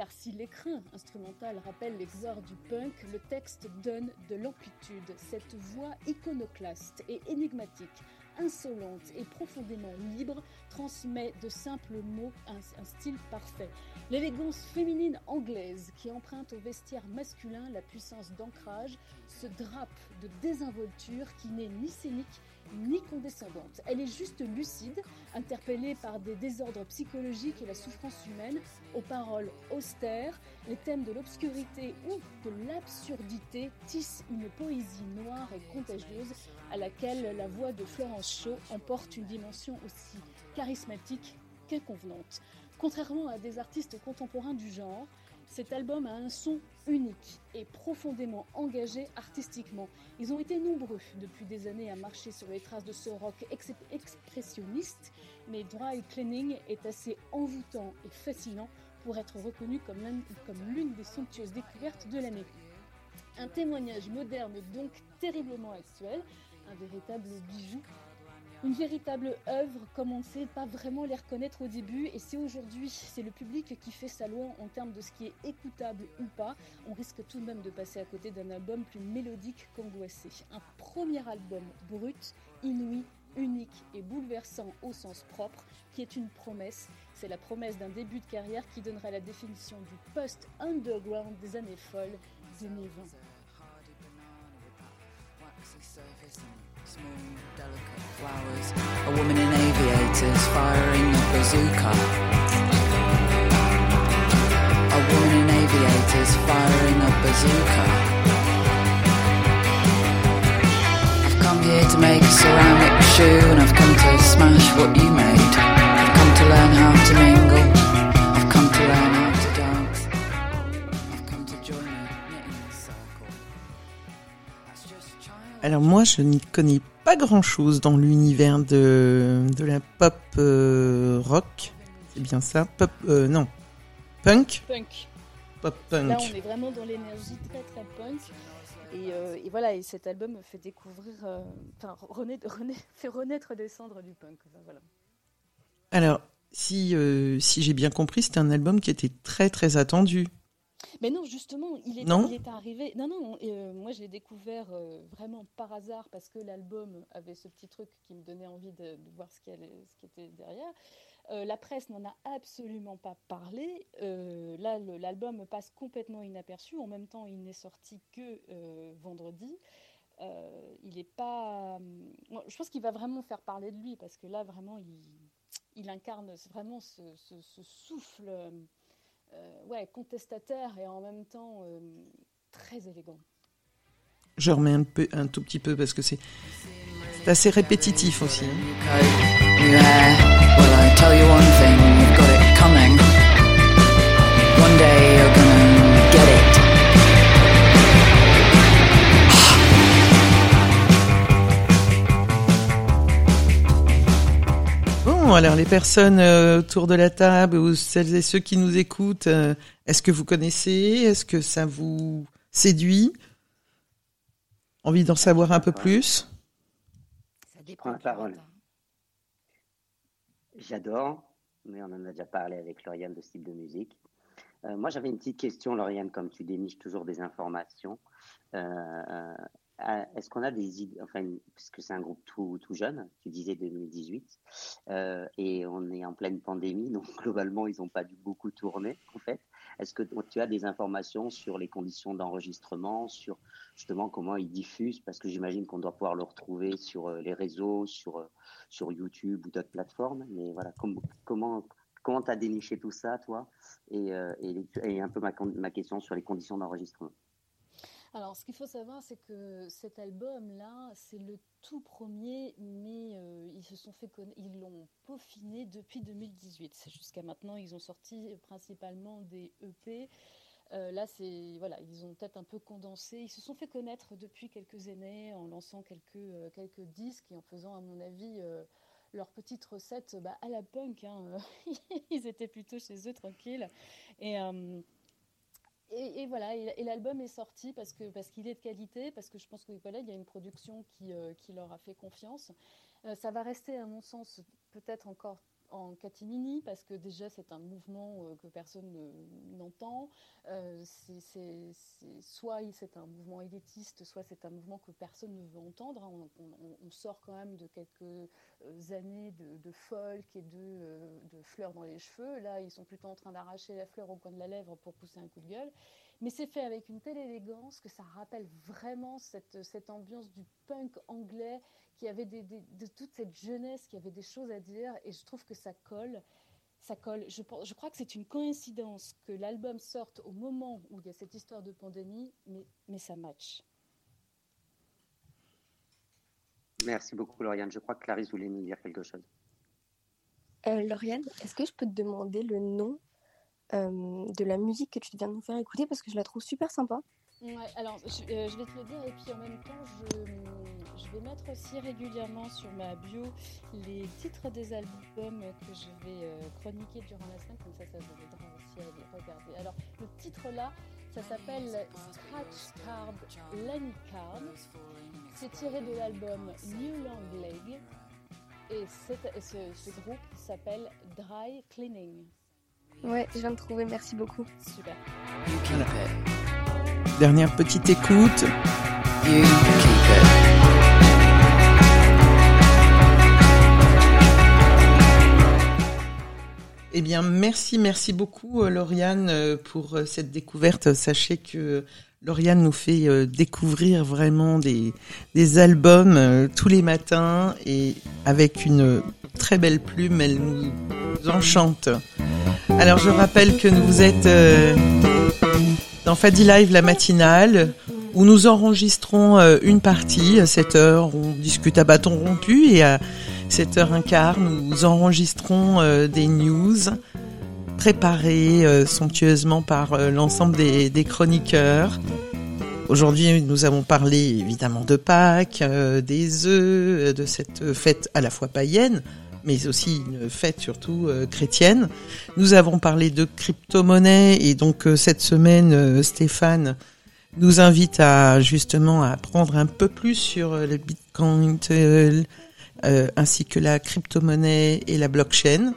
Car si l'écrin instrumental rappelle l'exor du punk, le texte donne de l'amplitude. Cette voix iconoclaste et énigmatique, insolente et profondément libre transmet de simples mots un, style parfait. L'élégance féminine anglaise qui emprunte au vestiaire masculin la puissance d'ancrage se drape de désinvolture qui n'est ni scénique ni condescendante. Elle est juste lucide, interpellée par des désordres psychologiques et la souffrance humaine, aux paroles austères, les thèmes de l'obscurité ou de l'absurdité tissent une poésie noire et contagieuse à laquelle la voix de Florence Shaw emporte une dimension aussi charismatique qu'inconvenante. Contrairement à des artistes contemporains du genre, cet album a un son unique et profondément engagé artistiquement. Ils ont été nombreux depuis des années à marcher sur les traces de ce rock expressionniste, mais Dry Cleaning est assez envoûtant et fascinant pour être reconnu comme l'une des somptueuses découvertes de l'année. Un témoignage moderne donc terriblement actuel, un véritable bijou une véritable œuvre, comme on ne sait pas vraiment les reconnaître au début. Et c'est aujourd'hui, c'est le public qui fait sa loi en termes de ce qui est écoutable ou pas. On risque tout de même de passer à côté d'un album plus mélodique qu'angoissé. Un premier album brut, inouï, unique et bouleversant au sens propre, qui est une promesse. C'est la promesse d'un début de carrière qui donnera la définition du post-underground des années folles des années 20. Flowers. A woman in aviators firing a bazooka. A woman in aviators firing a bazooka. I've come here to make a ceramic shoe and I've come to smash what you made. I've come to learn how to mingle. Alors moi, je n'y connais pas grand-chose dans l'univers de, de la pop euh, rock. C'est bien ça Pop, euh, non. Punk Punk. Pop punk. Là, on est vraiment dans l'énergie très très punk. Et, euh, et, voilà, et cet album fait découvrir, enfin, <laughs> fait renaître des cendres du punk. voilà. Alors, si, si j'ai bien compris, c'était un album qui était très très attendu. Mais non, justement, il est, il est arrivé. Non, non, euh, moi je l'ai découvert euh, vraiment par hasard parce que l'album avait ce petit truc qui me donnait envie de, voir ce qui, allait, ce qui était derrière. Euh, la presse n'en a absolument pas parlé. là, l'album passe complètement inaperçu. En même temps, il n'est sorti que vendredi. il est pas. je pense qu'il va vraiment faire parler de lui parce que là, vraiment, il, il incarne vraiment ce, ce, ce souffle ouais, contestataire et en même temps euh, très élégant. Je remets un, peu, un tout petit peu parce que c'est assez répétitif aussi. Hein. Alors les personnes euh, autour de la table ou celles et ceux qui nous écoutent, euh, est-ce que vous connaissez? Est-ce que ça vous séduit? Envie d'en savoir un peu plus? Ça dépend. la parole. J'adore, mais on en a déjà parlé avec Lauriane de style de musique. Euh, moi, j'avais une petite question, Lauriane, comme tu déniches toujours des informations. Est-ce qu'on a des idées, enfin, puisque c'est un groupe tout, tout jeune, tu disais 2018, euh, et on est en pleine pandémie, <laughs> donc globalement, ils n'ont pas dû beaucoup tourner, en fait. Est-ce que tu as des informations sur les conditions d'enregistrement, sur justement comment ils diffusent? Parce que j'imagine qu'on doit pouvoir le retrouver sur euh, les réseaux, sur, euh, sur YouTube ou d'autres plateformes. Mais voilà, comment comment tu as déniché tout ça, toi? Et, et, et, un peu ma, ma question sur les conditions d'enregistrement. Alors, ce qu'il faut savoir, c'est que cet album-là, c'est le tout premier, mais euh, ils se sont fait ils l'ont peaufiné depuis 2018. Jusqu'à maintenant, ils ont sorti principalement des EP. Euh, là, c'est voilà, ils ont peut-être un peu condensé. Ils se sont fait connaître depuis quelques années en lançant quelques euh, quelques disques et en faisant, à mon avis, leur petite recette bah, à la punk. Hein. <laughs> ils étaient plutôt chez eux tranquilles et et, voilà, et, l'album est sorti parce que parce qu'il est de qualité, parce que je pense que voilà, il y a une production qui, euh, qui leur a fait confiance. Euh, ça va rester, à mon sens, peut-être encore en catimini parce que déjà c'est un mouvement que personne n'entend. c'est soit c'est un mouvement élitiste, soit c'est un mouvement que personne ne veut entendre. Hein. On, sort quand même de quelques années de, folk et de, de, fleurs dans les cheveux. Là, ils sont plutôt en train d'arracher la fleur au coin de la lèvre pour pousser un coup de gueule. Mais c'est fait avec une telle élégance que ça rappelle vraiment cette, cette ambiance du punk anglais qui avait des, de toute cette jeunesse qui avait des choses à dire et je trouve que ça colle. Ça colle. Je, je crois que c'est une coïncidence que l'album sorte au moment où il y a cette histoire de pandémie, mais, mais ça match. Merci beaucoup, Lauriane. Je crois que Clarisse voulait nous dire quelque chose. Euh, Lauriane, est-ce que je peux te demander le nom de la musique que tu viens de nous faire écouter parce que je la trouve super sympa. Alors je, euh, vais te le dire et puis en même temps je, vais mettre aussi régulièrement sur ma bio les titres des albums que je vais euh, chroniquer durant la semaine, comme ça ça vous aidera aussi à les regarder. Alors le titre là, ça s'appelle Scratch Card Lenny Card. C'est tiré de l'album New Long Leg et, ce groupe s'appelle Dry Cleaning. Ouais, je viens de trouver, merci beaucoup. Super. Dernière petite écoute. Eh bien, merci, merci beaucoup, euh, Lauriane, euh, pour euh, cette découverte. Sachez que Lauriane nous fait découvrir vraiment des, des albums tous les matins et avec une très belle plume, elle nous enchante. Alors je rappelle que vous êtes euh, dans Fadi Live la matinale où nous enregistrons euh, une partie à 7 heures, on discute à bâton rompu et à 7h15 nous enregistrons euh, des news préparées somptueusement par l'ensemble des, des, chroniqueurs. Aujourd'hui, nous avons parlé évidemment de Pâques, des œufs, de cette fête à la fois païenne, mais aussi une fête surtout euh, chrétienne. Nous avons parlé de crypto-monnaie et donc euh, cette semaine, euh, Stéphane nous invite à justement à apprendre un peu plus sur le Bitcoin ainsi que la crypto-monnaie et la blockchain.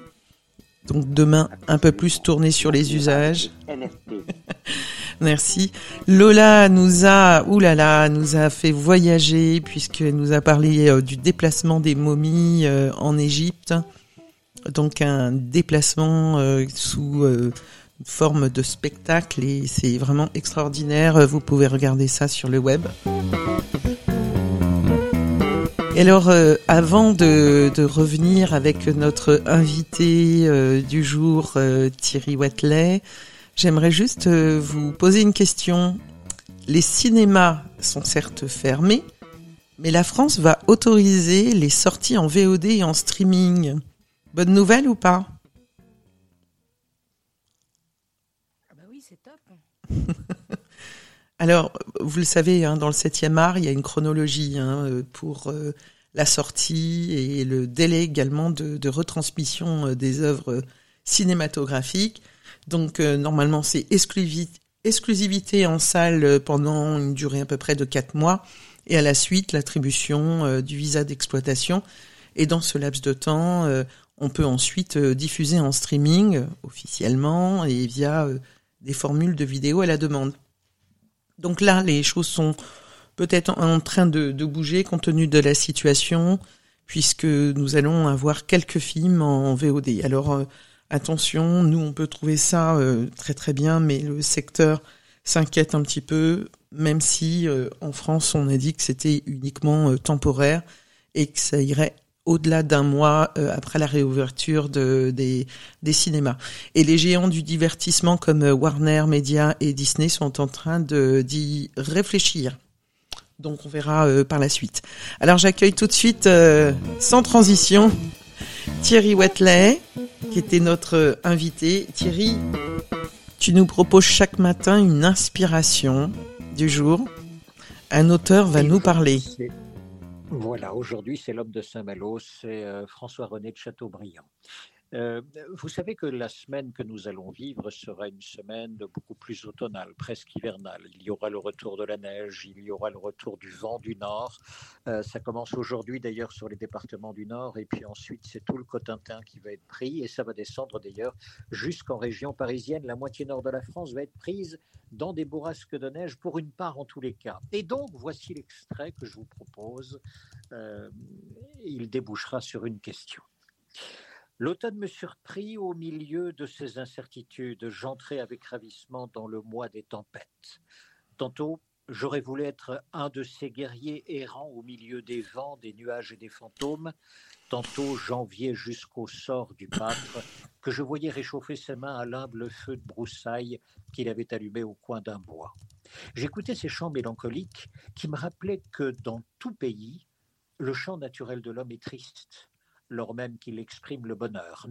Donc demain, un peu plus tourné sur les usages. <laughs> Merci. Lola nous a, oulala, nous a fait voyager puisqu'elle nous a parlé euh, du déplacement des momies euh, en Égypte. Donc un déplacement euh, sous forme de spectacle et c'est vraiment extraordinaire. Vous pouvez regarder ça sur le web. Et alors, avant de, de, revenir avec notre invité du jour, Thierry Watley, J'aimerais juste euh, vous poser une question. Les cinémas sont certes fermés, mais la France va autoriser les sorties en VOD et en streaming. Bonne nouvelle ou pas? Ah bah oui, c'est top. <laughs> Alors, vous le savez, hein, dans le 7e art, il y a une chronologie hein, euh, pour euh, la sortie et le délai également de, retransmission des œuvres cinématographiques. Donc euh, normalement c'est exclusivité en salle euh, pendant une durée à peu près de quatre mois et à la suite l'attribution euh, du visa d'exploitation. Et dans ce laps de temps, on peut ensuite diffuser en streaming officiellement et via des formules de vidéo à la demande. Donc là, les choses sont peut-être en train de, bouger compte tenu de la situation, puisque nous allons avoir quelques films en VOD. Alors attention, nous on peut trouver ça euh, très très bien, mais le secteur s'inquiète un petit peu, même si euh, en France on a dit que c'était uniquement euh, temporaire et que ça irait au-delà d'un mois après la réouverture de, des, des cinémas. Et les géants du divertissement comme Warner Media et Disney sont en train d'y réfléchir. Donc on verra par la suite. Alors j'accueille tout de suite, sans transition, Thierry Wetley, qui était notre invité. Thierry, tu nous proposes chaque matin une inspiration du jour. Un auteur va nous parler. Voilà, aujourd'hui c'est l'homme de Saint-Malo, c'est euh, François-René de Chateaubriand. Euh, vous savez que la semaine que nous allons vivre sera une semaine beaucoup plus automnale, presque hivernale. Il y aura le retour de la neige, il y aura le retour du vent du nord. Euh, ça commence aujourd'hui d'ailleurs sur les départements du nord et puis ensuite c'est tout le Cotentin qui va être pris et ça va descendre d'ailleurs jusqu'en région parisienne. La moitié nord de la France va être prise dans des bourrasques de neige pour une part en tous les cas. Et donc voici l'extrait que je vous propose. Euh, il débouchera sur une question. L'automne me surprit au milieu de ces incertitudes. J'entrais avec ravissement dans le mois des tempêtes. Tantôt, j'aurais voulu être un de ces guerriers errants au milieu des vents, des nuages et des fantômes. Tantôt, j'enviais jusqu'au sort du pâtre que je voyais réchauffer ses mains à l'humble feu de broussailles qu'il avait allumé au coin d'un bois. J'écoutais ces chants mélancoliques qui me rappelaient que dans tout pays, le chant naturel de l'homme est triste lors même qu'il exprime le bonheur.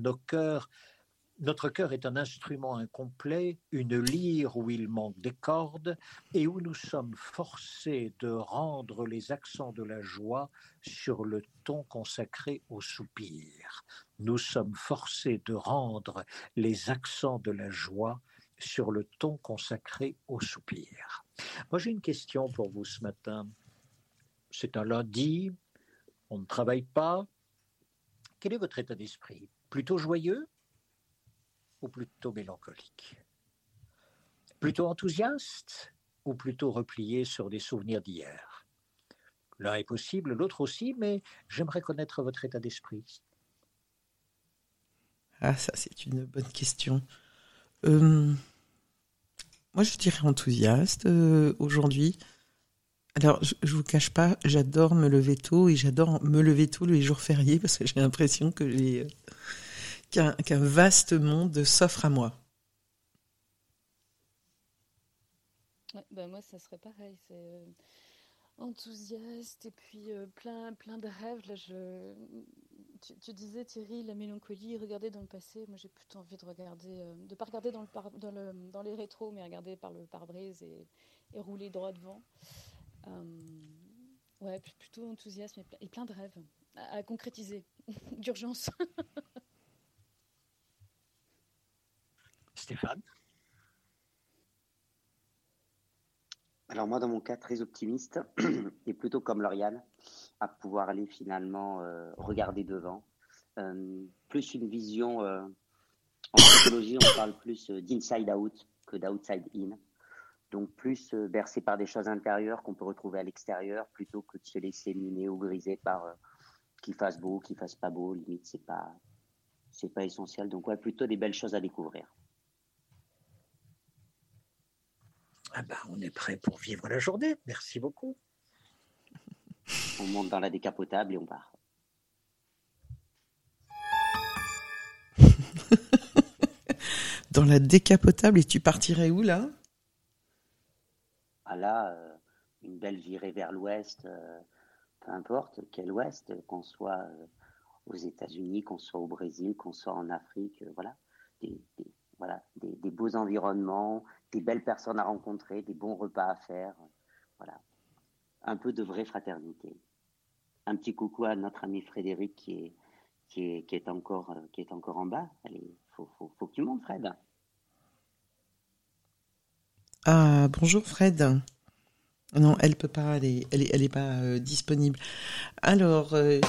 Notre cœur est un instrument incomplet, une lyre où il manque des cordes et où nous sommes forcés de rendre les accents de la joie sur le ton consacré au soupir. Nous sommes forcés de rendre les accents de la joie sur le ton consacré au soupir. Moi j'ai une question pour vous ce matin. C'est un lundi, on ne travaille pas, quel est votre état d'esprit Plutôt joyeux ou plutôt mélancolique Plutôt enthousiaste ou plutôt replié sur des souvenirs d'hier L'un est possible, l'autre aussi, mais j'aimerais connaître votre état d'esprit. Ah, ça c'est une bonne question. Euh, moi je dirais enthousiaste euh, aujourd'hui. Alors, je, je vous cache pas, j'adore me lever tôt et j'adore me lever tôt les jours fériés parce que j'ai l'impression que j'ai qu'un vaste monde s'offre à moi. ben moi, ça serait pareil. C'est euh, enthousiaste et puis euh, plein, plein de rêves. Là, je... tu, disais, Thierry, la mélancolie, regarder dans le passé. Moi, j'ai plutôt envie de regarder, euh, de pas regarder dans, le dans, le, dans les rétros, mais regarder par le pare-brise et rouler droit devant. Euh, ouais, plutôt enthousiasme et plein de rêves à, concrétiser <laughs> d'urgence. Stéphane? Alors moi, dans mon cas, très optimiste <clears throat> et plutôt comme Lauriane, à pouvoir aller finalement euh, regarder devant. Euh, plus une vision, en psychologie, on parle plus d'inside out que d'outside in. Donc plus euh, bercé par des choses intérieures qu'on peut retrouver à l'extérieur, plutôt que de se laisser miner ou griser par euh, qu'il fasse beau, qu'il fasse pas beau. Limite, c'est pas c'est pas essentiel. Donc ouais, plutôt des belles choses à découvrir. Ah bah, on est prêt pour vivre la journée. Merci beaucoup. <laughs> On monte dans la décapotable et on part. <laughs> dans la décapotable et tu partirais où là? Là, euh, une belle virée vers l'ouest, euh, peu importe quel ouest, qu'on soit euh, aux États-Unis, qu'on soit au Brésil, qu'on soit en Afrique, voilà, des, voilà, des, beaux environnements, des belles personnes à rencontrer, des bons repas à faire, voilà, un peu de vraie fraternité. Un petit coucou à notre ami Frédéric qui est, qui est, qui est, encore, qui est encore en bas. Il faut, faut, faut que tu montes, Fred. Ah, bonjour Fred. Non, elle peut pas, elle est, elle est, pas euh, disponible. Alors, euh,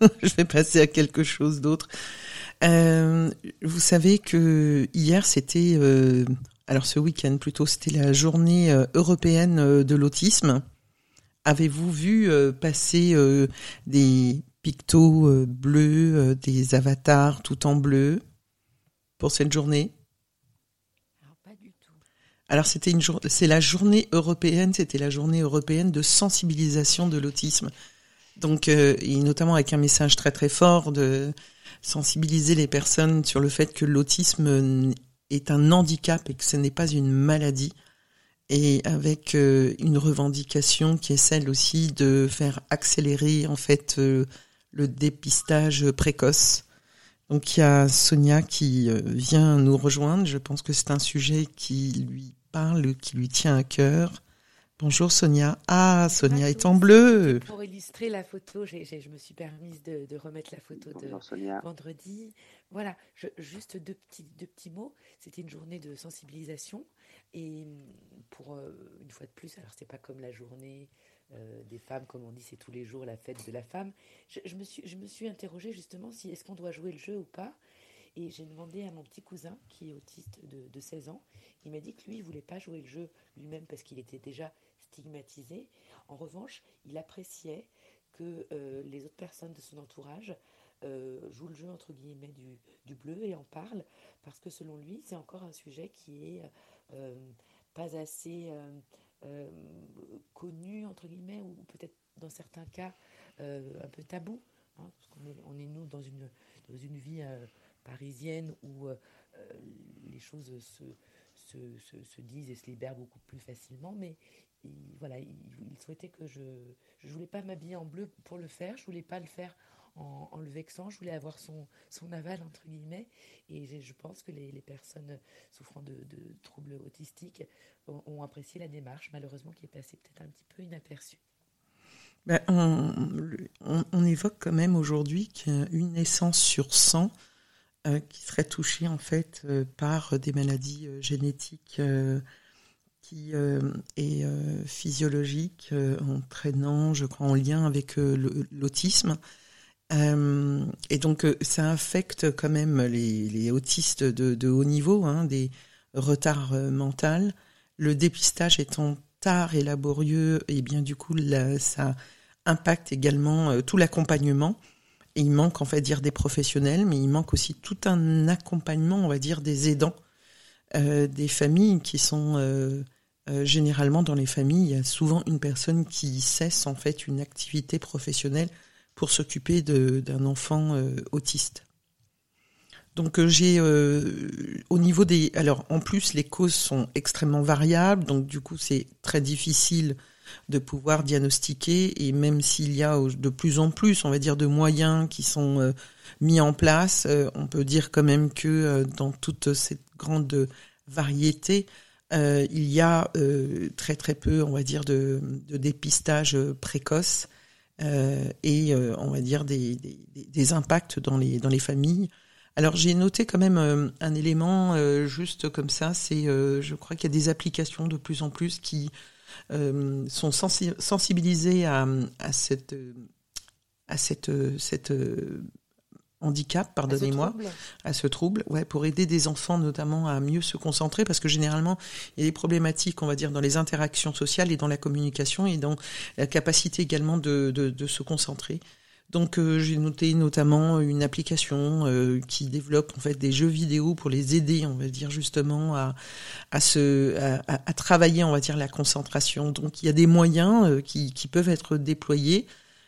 <laughs> je vais passer à quelque chose d'autre. Euh, vous savez que hier c'était, alors ce week-end plutôt, c'était la journée européenne de l'autisme. Avez-vous vu passer des pictos bleus, des avatars tout en bleu pour cette journée? Alors c'était une c'est la journée européenne, c'était la journée européenne de sensibilisation de l'autisme. Donc euh, et notamment avec un message très très fort de sensibiliser les personnes sur le fait que l'autisme est un handicap et que ce n'est pas une maladie et avec euh, une revendication qui est celle aussi de faire accélérer en fait euh, le dépistage précoce. Donc il y a Sonia qui vient nous rejoindre. Je pense que c'est un sujet qui lui parle, qui lui tient à cœur. Bonjour Sonia. Ah, Sonia est en bleu. Pour illustrer la photo, je me suis permise de, remettre la photo de vendredi. Voilà, juste deux petits, deux petits mots. C'était une journée de sensibilisation. Et pour euh, une fois de plus, alors c'est pas comme la journée euh, des femmes, comme on dit, c'est tous les jours la fête de la femme. Je, me, suis, je me suis interrogée justement si est-ce qu'on doit jouer le jeu ou pas? Et j'ai demandé à mon petit cousin, qui est autiste de, de 16 ans, il m'a dit que lui, il voulait pas jouer le jeu lui-même parce qu'il était déjà stigmatisé. En revanche, il appréciait que euh, les autres personnes de son entourage euh, jouent le jeu entre guillemets du, bleu et en parlent parce que selon lui, c'est encore un sujet qui est euh, pas assez connu entre guillemets ou peut-être dans certains cas un peu tabou. Hein, on est nous dans une dans une vie parisienne où les choses se, se, se, disent et se libèrent beaucoup plus facilement, mais voilà, il, souhaitait que je je voulais pas m'habiller en bleu pour le faire, je voulais pas le faire en, le vexant, je voulais avoir son, son aval entre guillemets, et je pense que les, personnes souffrant de, troubles autistiques ont, apprécié la démarche, malheureusement qui est passée peut-être un petit peu inaperçue. Ben, on, on, évoque quand même aujourd'hui qu'une naissance sur 100 euh, qui serait touchée en fait euh, par des maladies euh, génétiques qui est physiologique, entraînant, je crois, en lien avec l'autisme. et donc ça affecte quand même les, autistes de, haut niveau, hein, des retards mentaux. Le dépistage étant tard et laborieux, et bien du coup ça impacte également tout l'accompagnement il manque, en fait, dire des professionnels, mais il manque aussi tout un accompagnement, on va dire, des aidants, euh, des familles qui sont euh, euh, généralement dans les familles, il y a souvent une personne qui cesse en fait une activité professionnelle pour s'occuper d'un enfant autiste. Donc j'ai au niveau des alors en plus les causes sont extrêmement variables donc du coup c'est très difficile de pouvoir diagnostiquer et même s'il y a de plus en plus, on va dire, de moyens qui sont euh, mis en place, euh, on peut dire quand même que euh, dans toute cette grande variété, il y a très très peu, on va dire, de, dépistage précoce et on va dire des, des, impacts dans les dans les familles. Alors j'ai noté quand même un élément juste comme ça, c'est je crois qu'il y a des applications de plus en plus qui euh, sont sensibilisés à, à cette à cette cette euh, handicap, pardonnez-moi, à ce trouble, ouais, pour aider des enfants notamment à mieux se concentrer, parce que généralement il y a des problématiques, on va dire, dans les interactions sociales et dans la communication et dans la capacité également de, de, de se concentrer. Donc euh, j'ai noté notamment une application euh, qui développe en fait des jeux vidéo pour les aider, on va dire justement à à travailler, on va dire la concentration. Donc il y a des moyens euh, qui qui peuvent être déployés,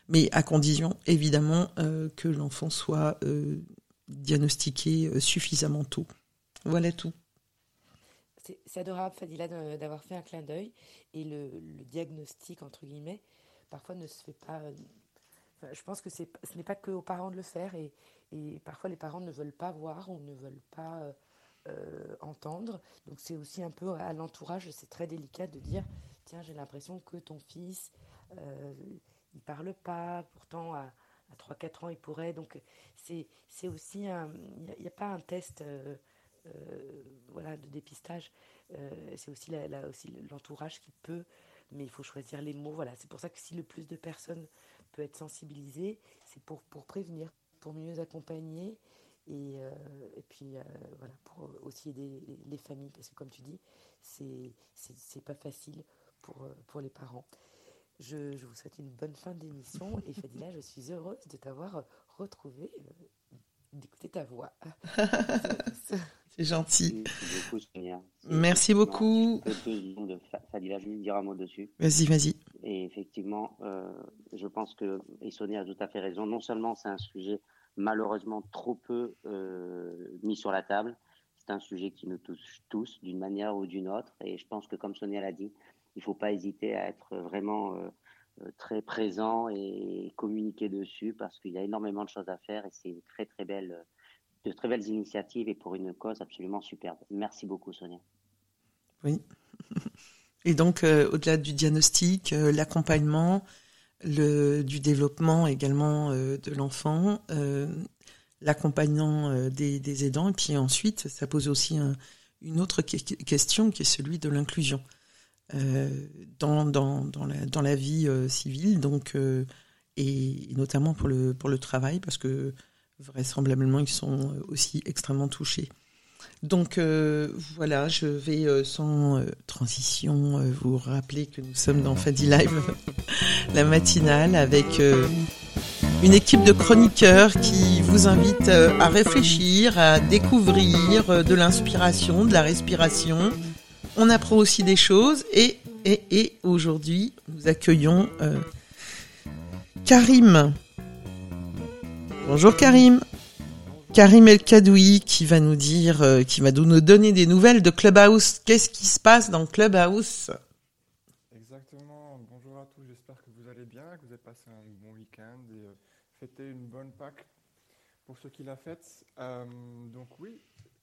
mais à condition évidemment que l'enfant soit diagnostiqué suffisamment tôt. Voilà tout. C'est adorable, Fadila, d'avoir fait un clin d'œil. Et le, diagnostic, entre guillemets, parfois ne se fait pas je pense que ce n'est pas que aux parents de le faire et, parfois les parents ne veulent pas voir ou ne veulent pas euh, euh, entendre. Donc c'est aussi un peu à l'entourage, c'est très délicat de dire tiens j'ai l'impression que ton fils euh, il parle pas, pourtant à, 3-4 ans il pourrait. Donc c'est aussi il n'y a, pas un test voilà de dépistage. c'est aussi l'entourage qui peut mais il faut choisir les mots. Voilà, c'est pour ça que si le plus de personnes peut être sensibilisé, c'est pour, pour prévenir, pour mieux accompagner et, euh, et puis euh, voilà, pour aussi aider les, familles, parce que comme tu dis, c'est, c'est, pas facile pour, euh, pour les parents. Je, je, vous souhaite une bonne fin d'émission et <laughs> Fadila, je suis heureuse de t'avoir retrouvé, d'écouter ta voix. <laughs> C'est gentil. Merci beaucoup. Fadila, je vais dire un mot dessus. Vas-y, vas-y. Et effectivement, euh, je pense que et Sonia a tout à fait raison. Non seulement c'est un sujet malheureusement trop peu euh, mis sur la table, c'est un sujet qui nous touche tous d'une manière ou d'une autre. Et je pense que comme Sonia l'a dit, il ne faut pas hésiter à être vraiment euh, très présent et communiquer dessus parce qu'il y a énormément de choses à faire et c'est très très belle de très belles initiatives et pour une cause absolument superbe. Merci beaucoup, Sonia. Oui. Et donc, au-delà du diagnostic, l'accompagnement, le, du développement également de l'enfant, l'accompagnement des, aidants, et puis ensuite, ça pose aussi une autre question qui est celui de l'inclusion. Euh, dans, dans, dans, la, dans la vie euh, civile, donc, euh, et notamment pour le, pour le travail, parce que vraisemblablement, ils sont aussi extrêmement touchés. Donc voilà, je vais sans transition vous rappeler que nous sommes dans Fadi Live, <laughs> la matinale, avec une équipe de chroniqueurs qui vous invite à réfléchir, à découvrir de l'inspiration, de la respiration, on apprend aussi des choses et, aujourd'hui, nous accueillons euh, Karim. Bonjour Karim. Karim El Kadoui qui va nous dire, euh, qui va nous donner des nouvelles de Clubhouse. Qu'est-ce qui se passe dans Clubhouse? Exactement. Bonjour à tous. J'espère que vous allez bien, que vous avez passé un bon week-end et euh, fêté une bonne Pâques pour ceux qui la fêtent. donc oui,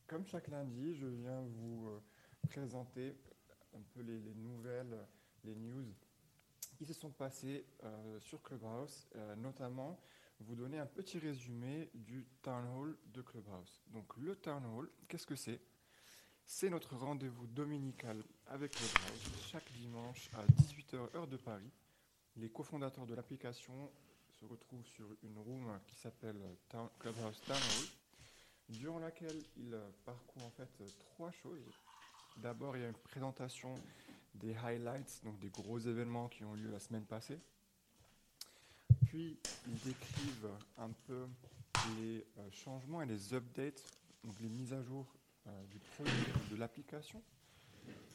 comme chaque lundi, je viens vous présenter un peu les, nouvelles, les news qui se sont passées euh, sur Clubhouse, euh, notamment vous donner un petit résumé du Town Hall de Clubhouse. Donc le Town Hall, qu'est-ce que c'est? C'est notre rendez-vous dominical avec Clubhouse chaque dimanche à 18h heure de Paris. Les cofondateurs de l'application se retrouvent sur une room qui s'appelle Clubhouse Town Hall, durant laquelle ils parcourent en fait trois choses. D'abord, il y a une présentation des highlights, donc des gros événements qui ont lieu la semaine passée. Puis, ils décrivent un peu les euh, changements et les updates, donc les mises à jour euh, du produit, de l'application,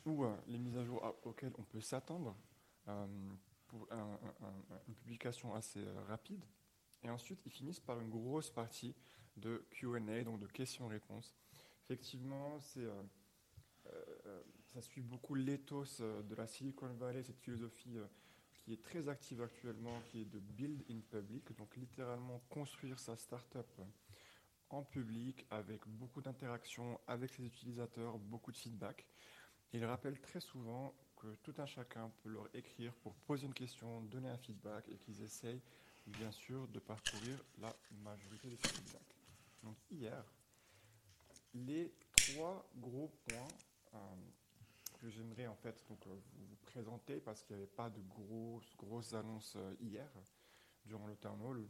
ou euh, les mises à jour auxquelles on peut s'attendre pour une publication assez rapide. Et ensuite, ils finissent par une grosse partie de QA, donc de questions-réponses. Effectivement, ça suit beaucoup l'éthos de la Silicon Valley, cette philosophie qui est très active actuellement, qui est de build in public, donc littéralement construire sa startup en public avec beaucoup d'interactions avec ses utilisateurs, beaucoup de feedback. Il rappelle très souvent que tout un chacun peut leur écrire pour poser une question, donner un feedback et qu'ils essayent bien sûr de parcourir la majorité des feedbacks. Donc hier, les trois gros points euh, que j'aimerais en fait euh, vous présenter parce qu'il n'y avait pas de grosses, grosses annonces euh, hier durant le town hall.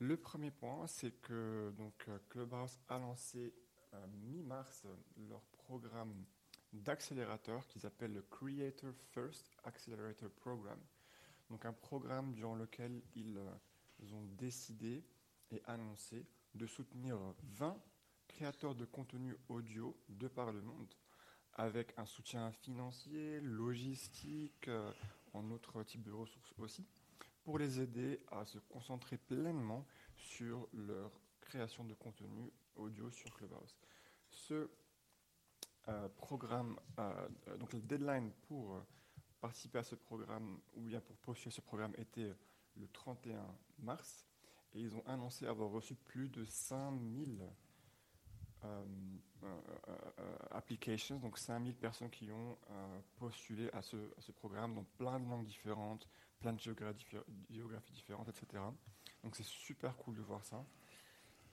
Le premier point, c'est que donc, Clubhouse a lancé mi-mars leur programme d'accélérateur qu'ils appellent le Creator First Accelerator Program. Donc un programme durant lequel ils ont décidé et annoncé de soutenir 20 créateurs de contenu audio de par le monde avec un soutien financier, logistique, euh, en autres types de ressources aussi, pour les aider à se concentrer pleinement sur leur création de contenu audio sur Clubhouse. Ce euh, programme, euh, donc le deadline pour participer à ce programme ou bien pour postuler ce programme était le 31 mars et ils ont annoncé avoir reçu plus de 5000 euh, euh, euh, applications, donc 5000 personnes qui ont postulé à ce, programme, donc plein de langues différentes, plein de géographies, différentes, etc. Donc c'est super cool de voir ça.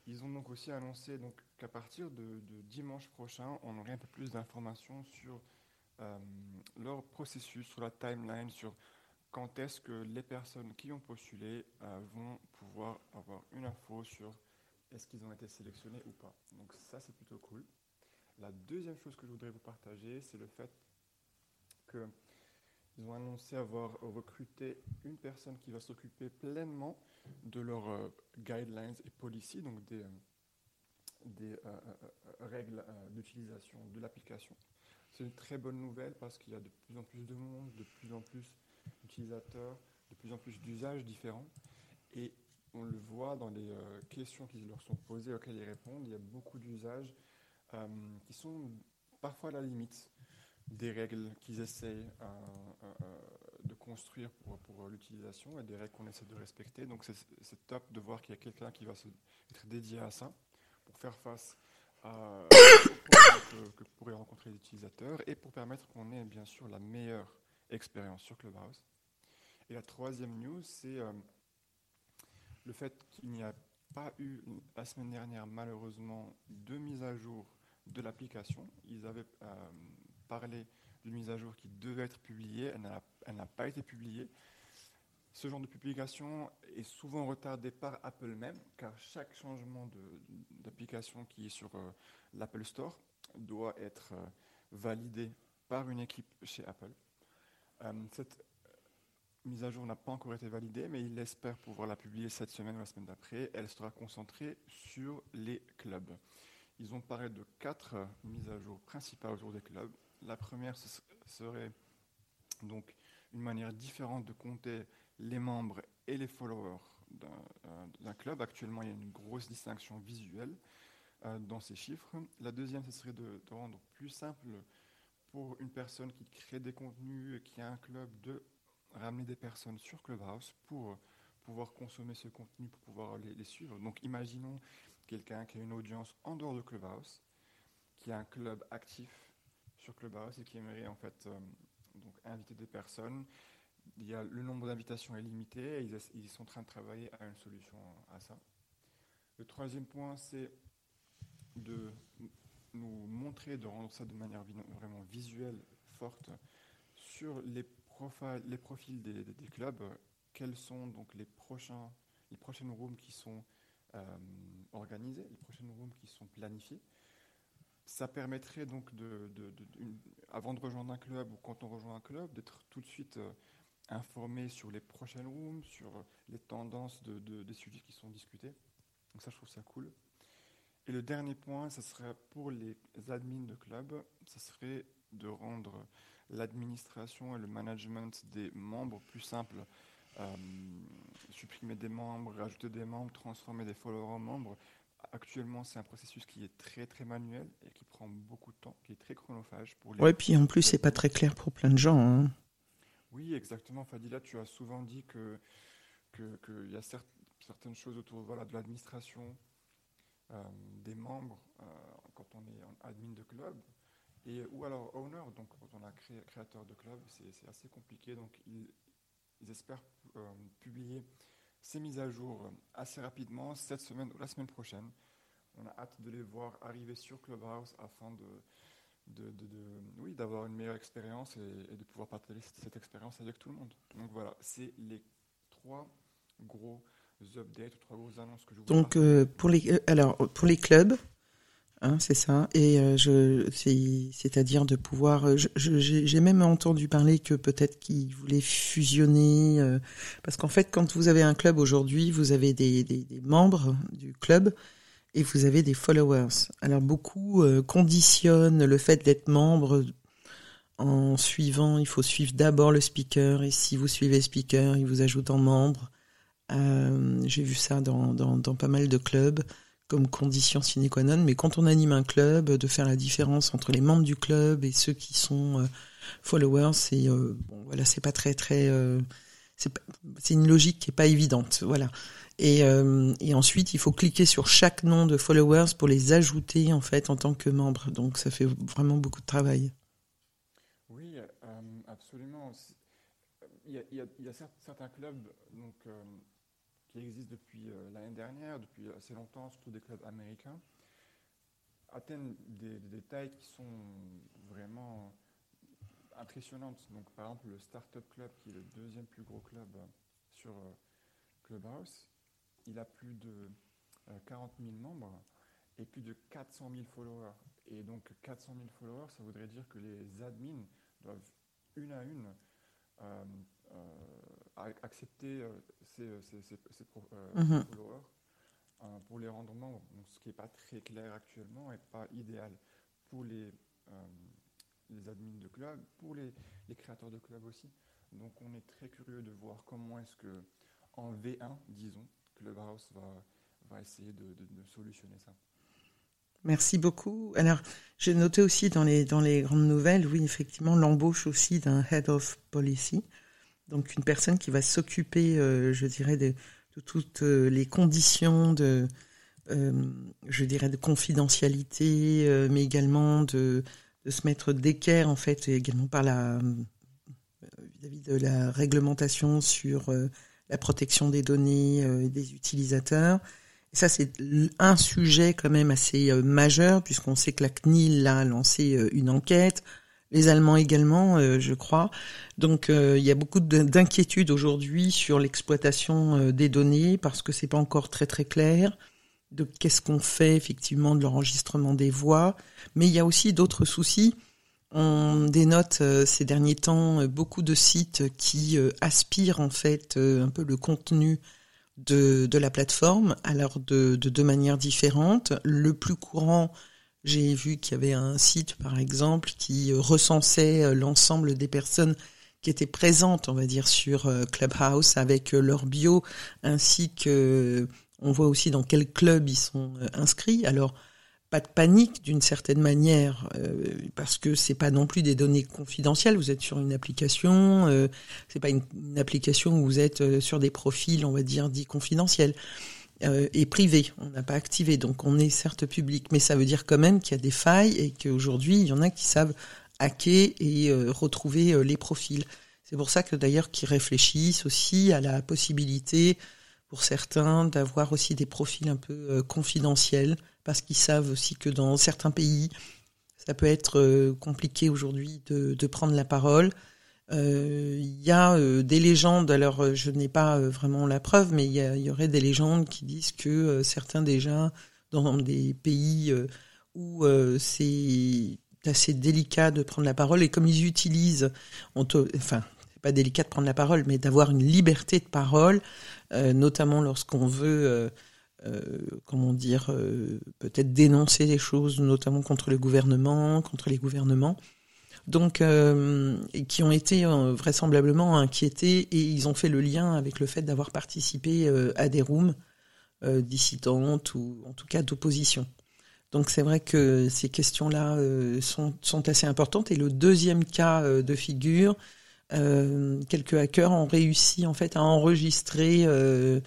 Ils ont donc aussi annoncé qu'à partir de, dimanche prochain, on aurait un peu plus d'informations sur leur processus, sur la timeline, sur quand est-ce que les personnes qui ont postulé vont pouvoir avoir une info sur est-ce qu'ils ont été sélectionnés ou pas. Donc ça, c'est plutôt cool. La deuxième chose que je voudrais vous partager, c'est le fait qu'ils ont annoncé avoir recruté une personne qui va s'occuper pleinement de leurs euh, guidelines et policies, donc des, euh, euh, règles d'utilisation de l'application. C'est une très bonne nouvelle parce qu'il y a de plus en plus de monde, de plus en plus d'utilisateurs, de plus en plus d'usages différents. On le voit dans les euh, questions qui leur sont posées, auxquelles ils répondent, il y a beaucoup d'usages euh, qui sont parfois à la limite des règles qu'ils essayent euh, de construire pour, l'utilisation et des règles qu'on essaie de respecter. Donc c'est top de voir qu'il y a quelqu'un qui va se, être dédié à ça pour faire face <coughs> problèmes que, que pourraient rencontrer les utilisateurs et pour permettre qu'on ait bien sûr la meilleure expérience sur Clubhouse. Et la troisième news, c'est le fait qu'il n'y a pas eu la semaine dernière malheureusement de mise à jour de l'application. Ils avaient parlé d'une mise à jour qui devait être publiée, elle n'a pas été publiée. Ce genre de publication est souvent retardé par Apple même, car chaque changement d'application qui est sur euh, l'Apple Store doit être euh, validé par une équipe chez Apple. Euh, mise à jour n'a pas encore été validée, mais il espère pouvoir la publier cette semaine ou la semaine d'après. Elle sera concentrée sur les clubs. Ils ont parlé de quatre mises à jour principales autour des clubs. La première serait donc une manière différente de compter les membres et les followers euh, d'un club. Actuellement, il y a une grosse distinction visuelle euh, dans ces chiffres. La deuxième, ce serait de, rendre plus simple pour une personne qui crée des contenus et qui a un club de ramener des personnes sur Clubhouse pour pouvoir consommer ce contenu, pour pouvoir les, suivre. Donc imaginons quelqu'un qui a une audience en dehors de Clubhouse, qui a un club actif sur Clubhouse et qui aimerait en fait euh, inviter des personnes il y a, le nombre d'invitations est limité et ils, sont en train de travailler à une solution à ça. Le troisième point, c'est de nous montrer, de rendre ça de manière vraiment visuelle, forte, sur les, les profils des, clubs, quels sont donc les, prochains, les prochaines rooms qui sont euh, organisées, les prochaines rooms qui sont planifiées? Ça permettrait donc, de, avant de rejoindre un club ou quand on rejoint un club, d'être tout de suite euh, informer sur les prochaines rooms, sur les tendances de, des sujets qui sont discutés. Donc ça, je trouve ça cool. Et le dernier point, ce serait pour les admins de club, ce serait de rendre l'administration et le management des membres plus simple. Euh, supprimer des membres, rajouter des membres, transformer des followers en membres. Actuellement, c'est un processus qui est très très manuel et qui prend beaucoup de temps, qui est très chronophage pour les. Ouais, puis en plus, c'est pas très clair pour plein de gens. Hein. Oui, exactement. Fadila, tu as souvent dit que qu'il y a certaines choses autour voilà, de l'administration, euh, des membres, euh, quand on est en admin de club, et, ou alors owner, donc quand on a créé, créateur de club, c'est assez compliqué. Donc ils, espèrent euh, publier ces mises à jour assez rapidement, cette semaine ou la semaine prochaine. On a hâte de les voir arriver sur Clubhouse afin de, de, oui, d'avoir une meilleure expérience et, de pouvoir partager cette, expérience avec tout le monde. Donc voilà, c'est les trois gros updates, trois grosses annonces que je voulais Donc euh, pour les euh, alors pour les clubs, hein, c'est ça. Et euh, je c'est-à-dire de pouvoir. J'ai même entendu parler que peut-être qu'ils voulaient fusionner parce qu'en fait, quand vous avez un club aujourd'hui, vous avez des, des, des membres du club et vous avez des followers. Alors beaucoup euh, conditionnent le fait d'être membre en suivant, il faut suivre d'abord le speaker et si vous suivez le speaker, il vous ajoute en membre. Euh, J'ai vu ça dans, dans, dans, pas mal de clubs condition sine qua non, mais quand on anime un club, de faire la différence entre les membres du club et ceux qui sont euh, followers, c'est euh, voilà, c'est pas très très, euh, c'est une logique qui est pas évidente, voilà. Et, ensuite, il faut cliquer sur chaque nom de followers pour les ajouter en fait en tant que membre. Donc, ça fait vraiment beaucoup de travail. Oui, absolument. Il y, a, il certains clubs qui existent depuis l'année dernière, depuis assez longtemps, surtout des clubs américains, atteignent des, tailles qui sont vraiment impressionnantes. Donc, par exemple, le Startup Club, qui est le deuxième plus gros club sur Clubhouse, il a plus de 40 euh, 000 membres et plus de 400 000 followers. Et donc 400 000 followers, ça voudrait dire que les admins doivent une à une euh, euh, accepter ces, mhm. followers pour les rendre membres. ce qui n'est pas très clair actuellement et pas idéal pour les, les admins de club, pour les, les, créateurs de club aussi. Donc on est très curieux de voir comment est-ce que en V1, disons, Clubhouse va, va essayer de, solutionner ça. Merci beaucoup. Alors, j'ai noté aussi dans les, dans les grandes nouvelles, oui, effectivement, l'embauche aussi d'un head of policy, donc une personne qui va s'occuper, euh, je dirais, de, toutes euh, les conditions de, euh, je dirais, de confidentialité, mais également de, se mettre d'équerre, en fait, également par la vis-à-vis de la réglementation sur la protection des données des utilisateurs. Et ça, c'est un sujet quand même assez majeur, puisqu'on sait que la CNIL a lancé une enquête, les Allemands également, je crois. Donc, il y a beaucoup d'inquiétudes aujourd'hui sur l'exploitation des données, parce que c'est pas encore très très clair de qu'est-ce qu'on fait effectivement de l'enregistrement des voix, mais il y a aussi d'autres soucis. On dénote euh, ces derniers temps euh, beaucoup de sites qui euh, aspirent en fait un peu le contenu de, la plateforme, alors de deux manières différentes. Le plus courant, j'ai vu qu'il y avait un site par exemple qui recensait l'ensemble des personnes qui étaient présentes, on va dire, sur Clubhouse avec leur bio ainsi que on voit aussi dans quel club ils sont euh, inscrits. Alors, pas de panique d'une certaine manière, euh, parce que c'est pas non plus des données confidentielles. Vous êtes sur une application, euh, c'est pas une, application où vous êtes sur des profils, on va dire, dits confidentiels et privés. On n'a pas activé, donc on est certes public, mais ça veut dire quand même qu'il y a des failles et qu'aujourd'hui il y en a qui savent hacker et retrouver les profils. C'est pour ça que d'ailleurs qu'ils réfléchissent aussi à la possibilité pour certains d'avoir aussi des profils un peu euh, confidentiels parce qu'ils savent aussi que dans certains pays, ça peut être euh, compliqué aujourd'hui de, prendre la parole. Euh, il y a des légendes, alors je n'ai pas vraiment la preuve, mais il y, aurait des légendes qui disent que certains déjà, dans des pays où c'est assez délicat de prendre la parole, et comme ils utilisent, enfin, c'est pas délicat de prendre la parole, mais d'avoir une liberté de parole, euh, notamment lorsqu'on veut, euh, euh, comment dire, peut-être dénoncer les choses, notamment contre le gouvernement, contre les gouvernements. Donc, qui ont été vraisemblablement inquiétés et ils ont fait le lien avec le fait d'avoir participé à des rooms dissidentes ou en tout cas d'opposition. Donc c'est vrai que ces questions-là sont, assez importantes. Et le deuxième cas de figure, euh, quelques hackers ont réussi en fait à enregistrer euh,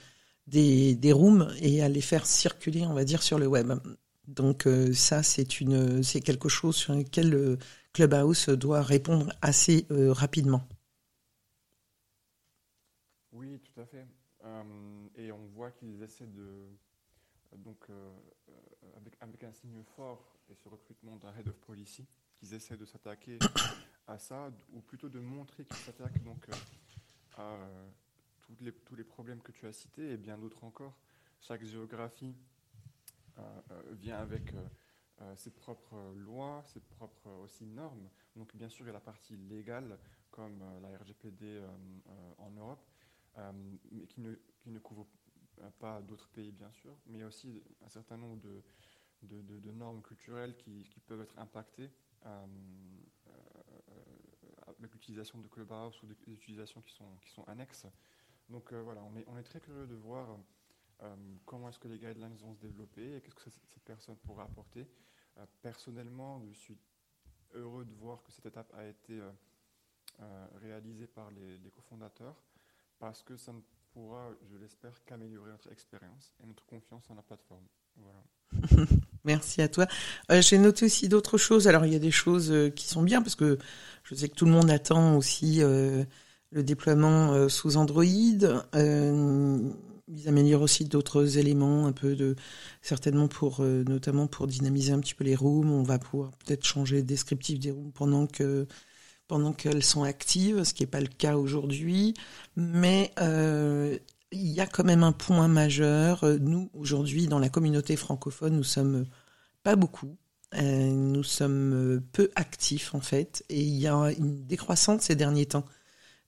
des, des rooms et à les faire circuler, on va dire, sur le web. Donc euh, ça, c'est c'est quelque chose sur lequel Clubhouse doit répondre assez rapidement. Oui, tout à fait. et on voit qu'ils essaient de, donc avec, avec, un signe fort et ce recrutement d'un head of policy, qu'ils essaient de s'attaquer <coughs> à ça, ou plutôt de montrer qu'ils s'attaquent donc euh, à euh, tous les, tous les problèmes que tu as cités et bien d'autres encore. Chaque géographie euh, vient avec ses propres lois, ses propres aussi normes. Donc bien sûr, il y a la partie légale, comme la RGPD en Europe, mais qui ne, couvre pas d'autres pays, bien sûr, mais il y a aussi un certain nombre de, normes culturelles qui, peuvent être impactées avec l'utilisation de Clubhouse ou des utilisations qui sont, annexes. Donc euh, voilà, on est, très curieux de voir euh, comment est-ce que les guidelines vont se développer et qu'est-ce que cette personne pourra apporter? Euh, personnellement, je suis heureux de voir que cette étape a été réalisée par les, cofondateurs parce que ça ne pourra, je l'espère, qu'améliorer notre expérience et notre confiance en la plateforme. Voilà. <laughs> Merci à toi. Euh, J'ai noté aussi d'autres choses. Alors il y a des choses euh, qui sont bien parce que je sais que tout le monde attend aussi euh, le déploiement euh, sous Android. Ils améliorent aussi d'autres éléments, un peu de certainement pour notamment pour dynamiser un petit peu les rooms. On va pouvoir peut-être changer le descriptif des rooms pendant que pendant qu'elles sont actives, ce qui n'est pas le cas aujourd'hui. Mais il y a quand même un point majeur. Nous, aujourd'hui, dans la communauté francophone, nous sommes pas beaucoup. Euh, nous sommes euh, peu actifs, en fait. Et il y a une décroissance ces derniers temps.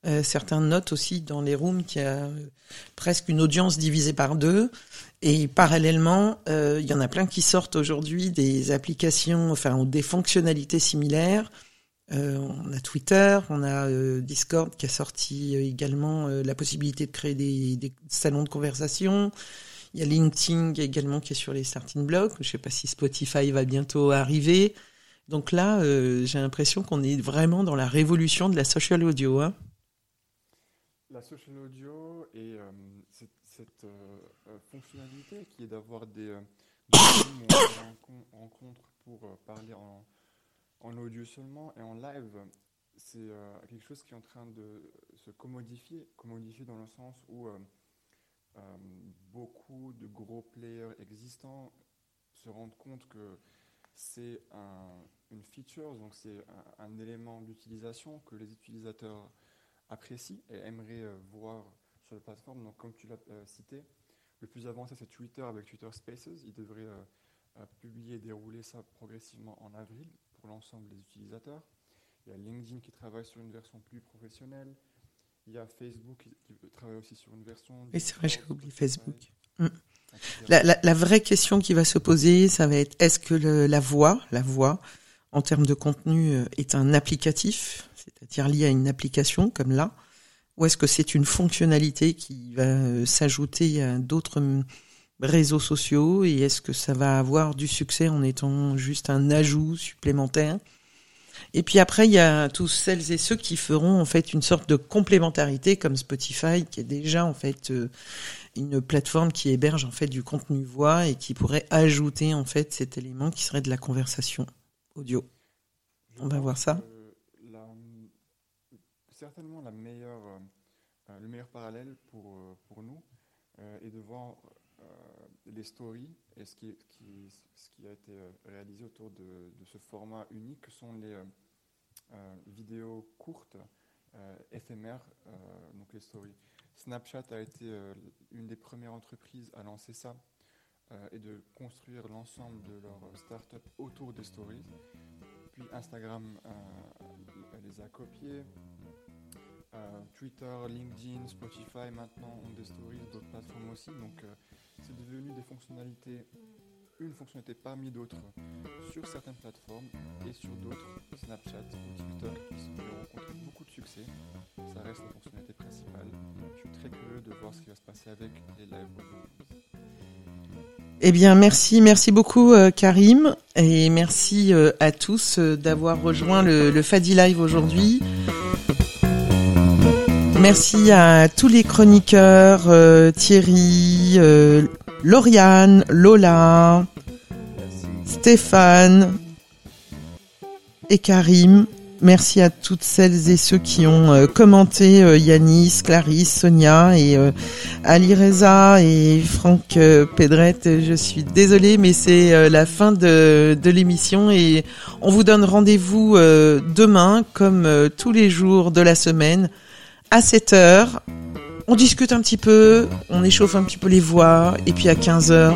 Euh, certains notent aussi dans les rooms qu'il y a presque une audience divisée par deux. Et parallèlement, il y en a plein qui sortent aujourd'hui des applications, enfin, des fonctionnalités similaires euh, on a Twitter, on a euh, Discord qui a sorti euh, également la possibilité de créer des, des, salons de conversation. Il y a LinkedIn également qui est sur les starting blocks. Je ne sais pas si Spotify va bientôt arriver. Donc là, j'ai l'impression qu'on est vraiment dans la révolution de la social audio. Hein. La social audio et cette, cette fonctionnalité qui est d'avoir des, des rencontres pour parler en en audio seulement et en live, c'est quelque chose qui est en train de se commodifier, commodifier dans le sens où beaucoup de gros players existants se rendent compte que c'est une feature, donc c'est un, élément d'utilisation que les utilisateurs apprécient et aimeraient voir sur la plateforme. Donc, comme tu l'as cité, le plus avancé, c'est Twitter avec Twitter Spaces. Il devrait euh, euh, publier et dérouler ça progressivement en avril pour l'ensemble des utilisateurs. Il y a LinkedIn qui travaille sur une version plus professionnelle. Il y a Facebook qui, travaille aussi sur une version. Et c'est vrai, j'ai oublié Facebook. Mm. La, vraie question qui va se poser, ça va être est-ce que la voix, la voix, en termes de contenu, euh, est un applicatif, c'est-à-dire lié à une application comme là, ou est-ce que c'est une fonctionnalité qui va euh, s'ajouter à d'autres hum, réseaux sociaux et est-ce que ça va avoir du succès en étant juste un ajout supplémentaire? Et puis après, il y a tous celles et ceux qui feront en fait une sorte de complémentarité comme Spotify, qui est déjà en fait euh, une plateforme qui héberge en fait du contenu voix et qui pourrait ajouter en fait cet élément qui serait de la conversation audio. On va voir ça. Certainement la meilleure euh, le meilleur parallèle pour, euh, pour nous euh, est de voir les stories et ce qui, ce qui a été réalisé autour de, de, ce format unique que sont les vidéos courtes éphémères, donc les stories. Snapchat a été une des premières entreprises à lancer ça et de construire l'ensemble de leur start-up autour des stories. Puis Instagram les a copiés. Euh, Twitter, LinkedIn, Spotify maintenant ont des stories, d'autres plateformes aussi. Donc euh, c'est devenu des fonctionnalités, une fonctionnalité parmi d'autres sur certaines plateformes et sur d'autres, Snapchat ou TikTok, qui ont rencontré beaucoup de succès. Ça reste la fonctionnalité principale. Je suis très curieux de voir ce qui va se passer avec les live eh bien, merci, merci beaucoup euh, Karim, et merci à tous d'avoir rejoint le, le Fadi Live aujourd'hui. Merci à tous les chroniqueurs, euh, Thierry, euh, Lauriane, Lola, Stéphane et Karim. Merci à toutes celles et ceux qui ont euh, commenté Yanis, Clarisse, Sonia et Ali Reza et Franck Pedrette. Je suis désolée, mais c'est la fin de, de l'émission et on vous donne rendez-vous demain, comme tous les jours de la semaine, à 7h, on discute un petit peu, on échauffe un petit peu les voix, et puis à 15h,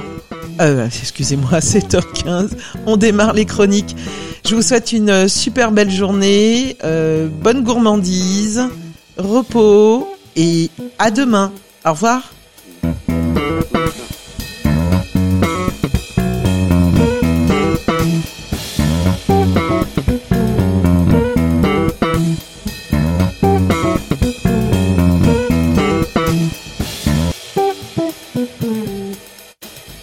euh, excusez-moi, à 7h15, on démarre les chroniques. Je vous souhaite une super belle journée, euh, bonne gourmandise, repos, et à demain. Au revoir.